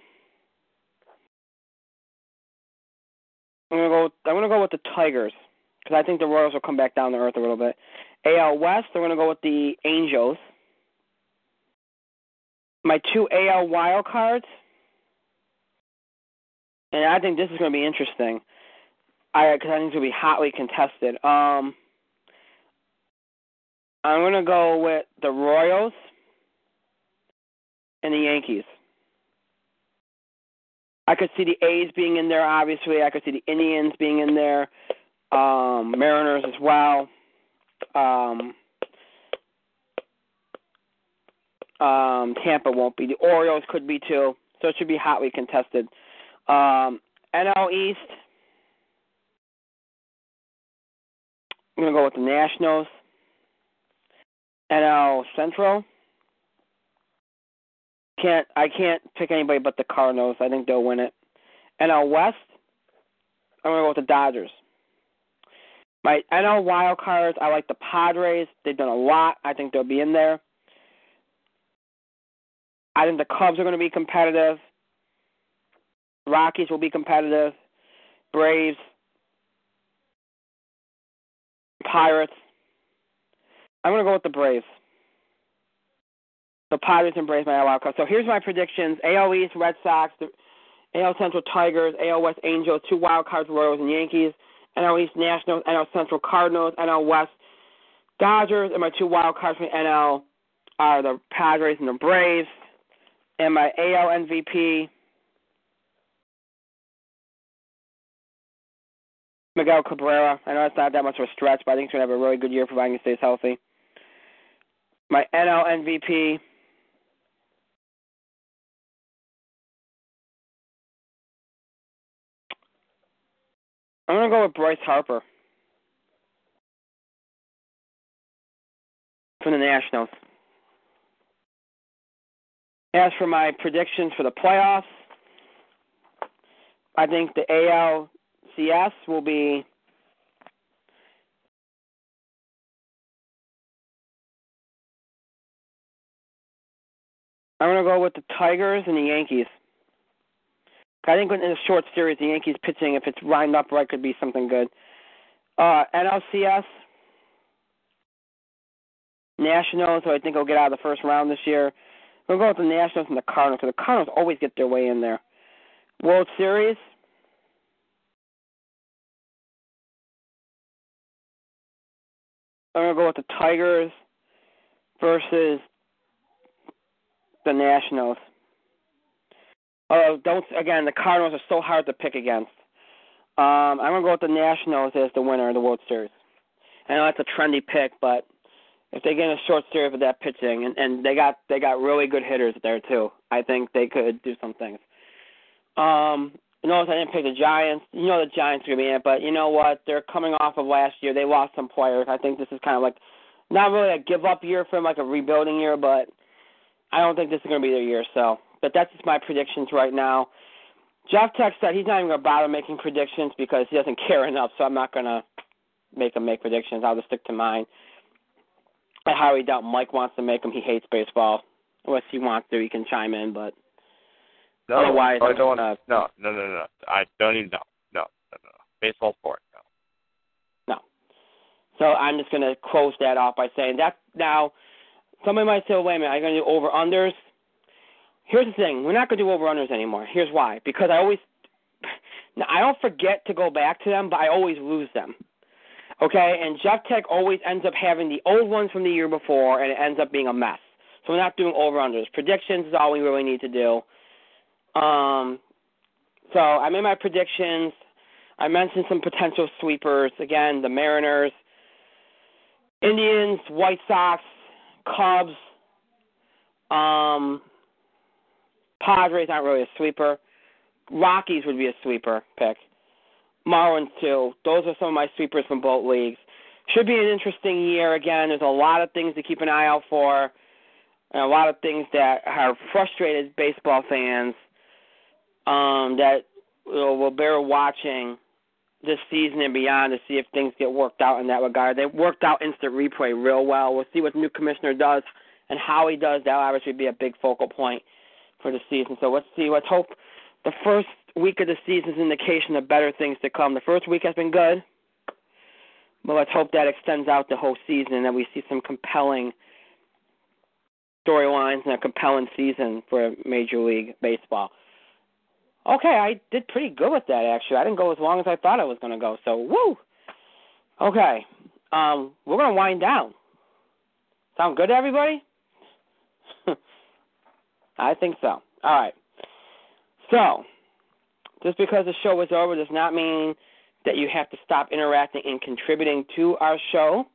I'm gonna go. I'm gonna go with the Tigers because I think the Royals will come back down to earth a little bit. AL West. I'm gonna go with the Angels my two AL wild cards, and I think this is going to be interesting. I because I think it's going to be hotly contested. Um, I'm going to go with the Royals and the Yankees. I could see the A's being in there, obviously. I could see the Indians being in there, um, Mariners as well. Um, Um, Tampa won't be. The Orioles could be too. So it should be hotly contested. Um, NL East. I'm gonna go with the Nationals. NL Central. Can't I can't pick anybody but the Cardinals. I think they'll win it. NL West. I'm gonna go with the Dodgers. My NL wild cards. I like the Padres. They've done a lot. I think they'll be in there. I think the Cubs are going to be competitive. Rockies will be competitive. Braves, Pirates. I'm going to go with the Braves. The Pirates and Braves, my wild card. So here's my predictions: AL East, Red Sox, the AL Central Tigers, AL West Angels, two wild cards, Royals and Yankees, NL East Nationals, NL Central Cardinals, NL West Dodgers, and my two wild cards from NL are the Padres and the Braves and my AL ALNVP? Miguel Cabrera. I know it's not that much of a stretch, but I think he's going to have a really good year providing he stays healthy. My NL MVP. I'm going to go with Bryce Harper from the Nationals. As for my predictions for the playoffs, I think the ALCS will be I'm going to go with the Tigers and the Yankees. I think in a short series, the Yankees pitching, if it's lined up right, could be something good. Uh, NLCS, Nationals, who I think will get out of the first round this year. We'll go with the Nationals and the Cardinals, the Cardinals always get their way in there. World Series. I'm to go with the Tigers versus the Nationals. Although don't again, the Cardinals are so hard to pick against. Um, I'm gonna go with the Nationals as the winner of the World Series. I know that's a trendy pick, but if they get a short series with that pitching, and, and they got they got really good hitters there too, I think they could do some things. Um, notice I didn't pick the Giants. You know the Giants are gonna be in it, but you know what? They're coming off of last year. They lost some players. I think this is kind of like not really a give up year for them, like a rebuilding year, but I don't think this is gonna be their year. So but that's just my predictions right now. Jeff Tech said he's not even to bother making predictions because he doesn't care enough, so I'm not to make him make predictions. I'll just stick to mine. I highly doubt Mike wants to make them. He hates baseball. Unless he wants to, he can chime in, but no, otherwise, I don't. Uh, no, no, no, no. I don't even know. No, no, no. Baseball sport. No. No. So I'm just going to close that off by saying that now. Somebody might say, "Wait a minute, are you going to do over unders?" Here's the thing: we're not going to do over unders anymore. Here's why: because I always, now I don't forget to go back to them, but I always lose them. Okay, and Jeff Tech always ends up having the old ones from the year before, and it ends up being a mess. So we're not doing over unders. Predictions is all we really need to do. Um, so I made my predictions. I mentioned some potential sweepers. Again, the Mariners, Indians, White Sox, Cubs. Um, Padres aren't really a sweeper. Rockies would be a sweeper pick. Marlins too. Those are some of my sweepers from both leagues. Should be an interesting year again. There's a lot of things to keep an eye out for, and a lot of things that have frustrated baseball fans um, that will, will bear watching this season and beyond to see if things get worked out in that regard. They worked out instant replay real well. We'll see what the new commissioner does and how he does. That'll obviously be a big focal point for the season. So let's see. Let's hope the first week of the season is an indication of better things to come. The first week has been good, but let's hope that extends out the whole season and that we see some compelling storylines and a compelling season for Major League Baseball. Okay, I did pretty good with that actually. I didn't go as long as I thought I was going to go. So woo. Okay, um, we're going to wind down. Sound good to everybody? I think so. All right. So, just because the show is over does not mean that you have to stop interacting and contributing to our show.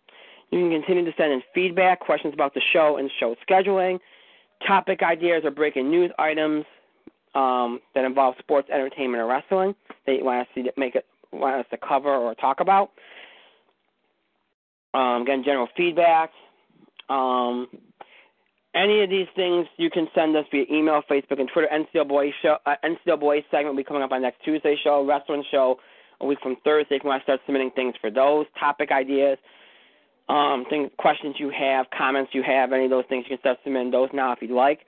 You can continue to send in feedback, questions about the show and show scheduling, topic ideas, or breaking news items um, that involve sports, entertainment, or wrestling that you want us to make it want us to cover or talk about. Um, again, general feedback. Um, any of these things you can send us via email, Facebook, and Twitter. NCAA show, uh, NCAA segment will be coming up on next Tuesday show. Wrestling show a week from Thursday. If you want to start submitting things for those topic ideas, um, things, questions you have, comments you have, any of those things, you can start submitting those now if you'd like.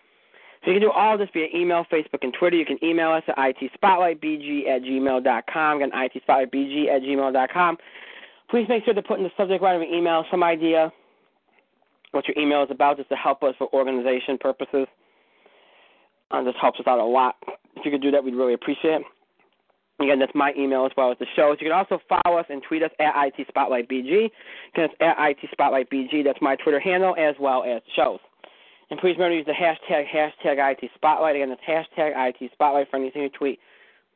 So you can do all this via email, Facebook, and Twitter. You can email us at itspotlightbg at gmail.com. Again, itspotlightbg at gmail.com. Please make sure to put in the subject line of your email some idea what your email is about, just to help us for organization purposes. Uh, this helps us out a lot. If you could do that, we'd really appreciate it. Again, that's my email as well as the shows. You can also follow us and tweet us at IT Spotlight BG. Again, it's at IT Spotlight BG. That's my Twitter handle as well as shows. And please remember to use the hashtag hashtag IT Spotlight. Again, it's hashtag IT Spotlight for anything you tweet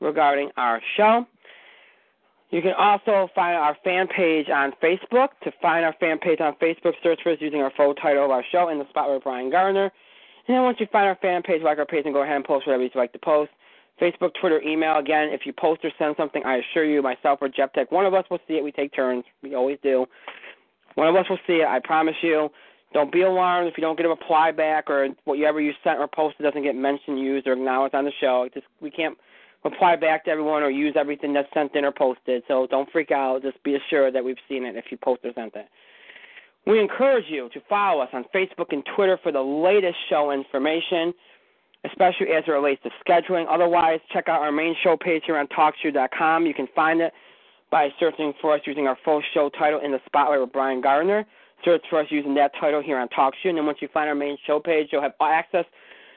regarding our show. You can also find our fan page on Facebook. To find our fan page on Facebook, search for us using our full title of our show in the spot with Brian Gardner. And then once you find our fan page, like our page, and go ahead and post whatever you'd like to post. Facebook, Twitter, email. Again, if you post or send something, I assure you, myself or Jeff Tech, one of us will see it. We take turns. We always do. One of us will see it. I promise you. Don't be alarmed if you don't get a reply back or whatever you sent or posted doesn't get mentioned, used, or acknowledged on the show. Just we can't reply back to everyone or use everything that's sent in or posted. So don't freak out. Just be assured that we've seen it if you post or sent it. We encourage you to follow us on Facebook and Twitter for the latest show information, especially as it relates to scheduling. Otherwise, check out our main show page here on TalkShoe.com. You can find it by searching for us using our full show title in the spotlight with Brian Gardner. Search for us using that title here on TalkShoe, and then once you find our main show page, you'll have access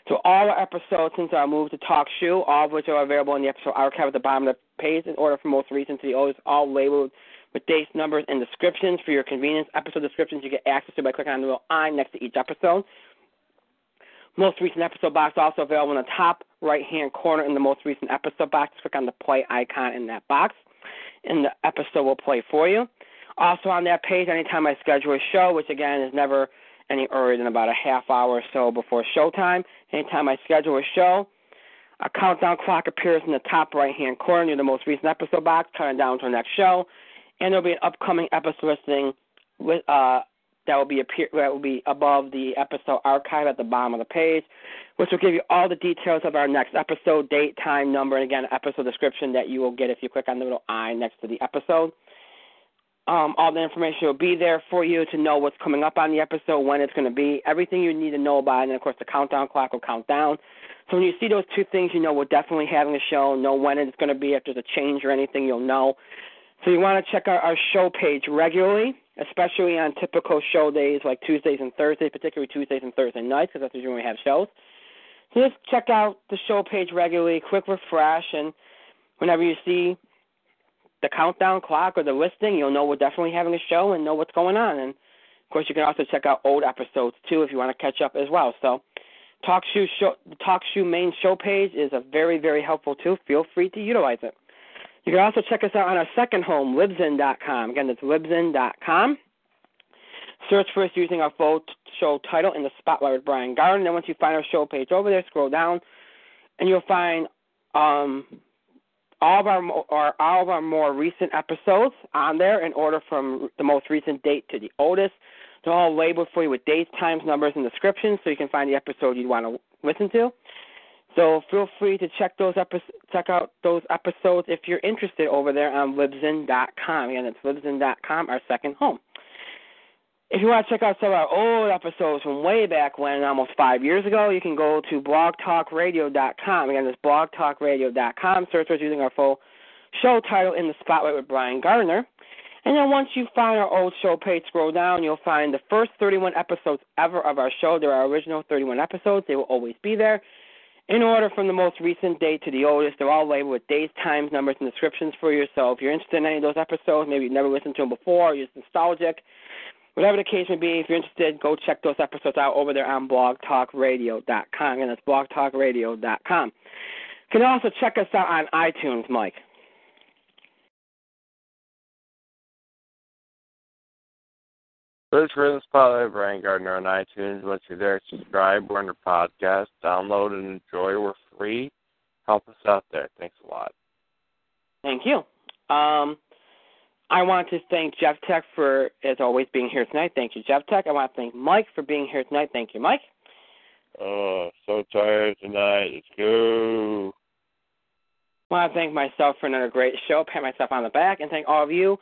to all our episodes since our move to TalkShoe, all of which are available in the episode archive at the bottom of the page in order from most recent to the oldest, all labeled with dates, numbers, and descriptions for your convenience. Episode descriptions you get access to by clicking on the little I next to each episode. Most recent episode box also available in the top right hand corner in the most recent episode box. Click on the play icon in that box, and the episode will play for you. Also on that page, anytime I schedule a show, which again is never any earlier than about a half hour or so before showtime, anytime I schedule a show, a countdown clock appears in the top right hand corner near the most recent episode box, counting down to the next show and there'll be an upcoming episode listing with uh that will be appear that will be above the episode archive at the bottom of the page, which will give you all the details of our next episode, date, time, number, and again episode description that you will get if you click on the little I next to the episode. Um, all the information will be there for you to know what's coming up on the episode, when it's going to be, everything you need to know about, it. and of course the countdown clock will count down. So when you see those two things, you know we're definitely having a show. Know when it's going to be. If there's a change or anything, you'll know. So you want to check out our show page regularly, especially on typical show days like Tuesdays and Thursdays, particularly Tuesdays and Thursday nights, because that's usually when we have shows. So just check out the show page regularly, quick refresh, and whenever you see the countdown clock or the listing, you'll know we're definitely having a show and know what's going on. And of course, you can also check out old episodes too if you want to catch up as well. So, Talk Shoe show, Talk Shoe main show page is a very very helpful tool. Feel free to utilize it. You can also check us out on our second home, Libsyn.com. Again, that's Libsyn.com. Search for us using our full show title in the spotlight with Brian Gardner. Then once you find our show page over there, scroll down, and you'll find um, all of our or all of our more recent episodes on there in order from the most recent date to the oldest. They're all labeled for you with dates, times, numbers, and descriptions, so you can find the episode you want to listen to. So feel free to check those epi- check out those episodes if you're interested over there on Libsyn.com. Again, it's Libsyn.com, our second home. If you want to check out some of our old episodes from way back when, almost five years ago, you can go to blogtalkradio.com. Again, it's blogtalkradio.com. Search us using our full show title in the spotlight with Brian Gardner. And then once you find our old show page, scroll down, you'll find the first 31 episodes ever of our show. There are original 31 episodes. They will always be there in order from the most recent date to the oldest. They're all labeled with dates, times, numbers, and descriptions for you. So if you're interested in any of those episodes, maybe you've never listened to them before, you're nostalgic, whatever the case may be, if you're interested, go check those episodes out over there on blogtalkradio.com. And that's blogtalkradio.com. You can also check us out on iTunes, Mike. Search for the Spotlight Brian Gardner on iTunes. Once you're there, subscribe. We're under podcast. Download and enjoy. We're free. Help us out there. Thanks a lot. Thank you. Um, I want to thank Jeff Tech for, as always, being here tonight. Thank you, Jeff Tech. I want to thank Mike for being here tonight. Thank you, Mike. Oh, so tired tonight. Let's go. I want to thank myself for another great show, pat myself on the back, and thank all of you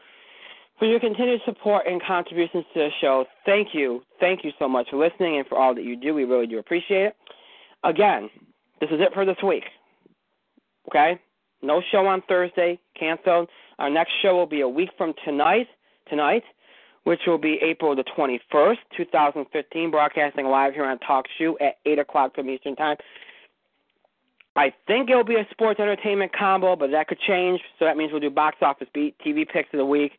for your continued support and contributions to the show. Thank you. Thank you so much for listening and for all that you do. We really do appreciate it. Again, this is it for this week. Okay? No show on Thursday, canceled. Our next show will be a week from tonight, tonight, which will be April the 21st, 2015, broadcasting live here on Talk Shoe at 8 o'clock from Eastern Time. I think it'll be a sports entertainment combo, but that could change. So that means we'll do box office beat, TV picks of the week,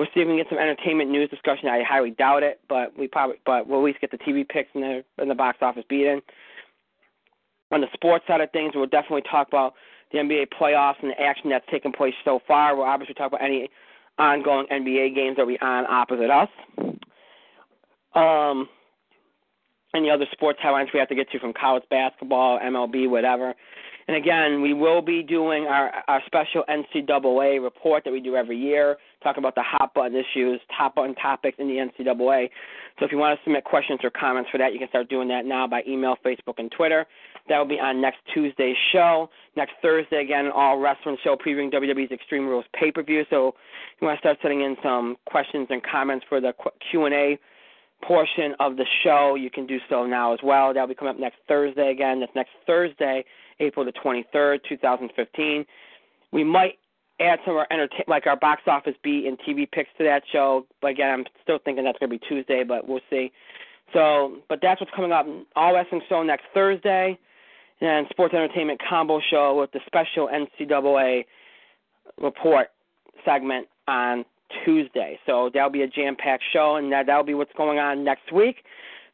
We'll see if we can get some entertainment news discussion. I highly doubt it, but we probably but we'll at least get the TV picks in the in the box office beat in. On the sports side of things, we'll definitely talk about the NBA playoffs and the action that's taken place so far. We'll obviously talk about any ongoing NBA games that we on opposite us. Um, any other sports headlines we have to get to from college basketball, MLB, whatever. And again, we will be doing our, our special NCAA report that we do every year talking about the hot button issues, top button topics in the NCAA. So if you want to submit questions or comments for that, you can start doing that now by email, Facebook, and Twitter. That will be on next Tuesday's show. Next Thursday, again, all wrestling show previewing WWE's Extreme Rules pay per view. So you want to start sending in some questions and comments for the Q and A portion of the show, you can do so now as well. That'll be coming up next Thursday again. That's next Thursday, April the 23rd, 2015. We might add some of our entertain, like our box office beat and TV picks to that show. But again, I'm still thinking that's going to be Tuesday, but we'll see. So, but that's what's coming up. All Wrestling Show next Thursday, and Sports Entertainment Combo Show with the special NCAA report segment on Tuesday. So that'll be a jam packed show, and that, that'll be what's going on next week.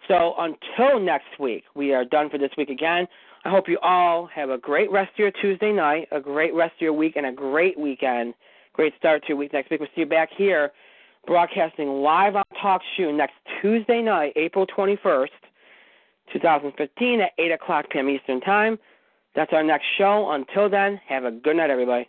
So until next week, we are done for this week again. I hope you all have a great rest of your Tuesday night, a great rest of your week, and a great weekend. Great start to your week next week. We'll see you back here broadcasting live on Talk Shoe next Tuesday night, April 21st, 2015 at 8 o'clock p.m. Eastern Time. That's our next show. Until then, have a good night, everybody.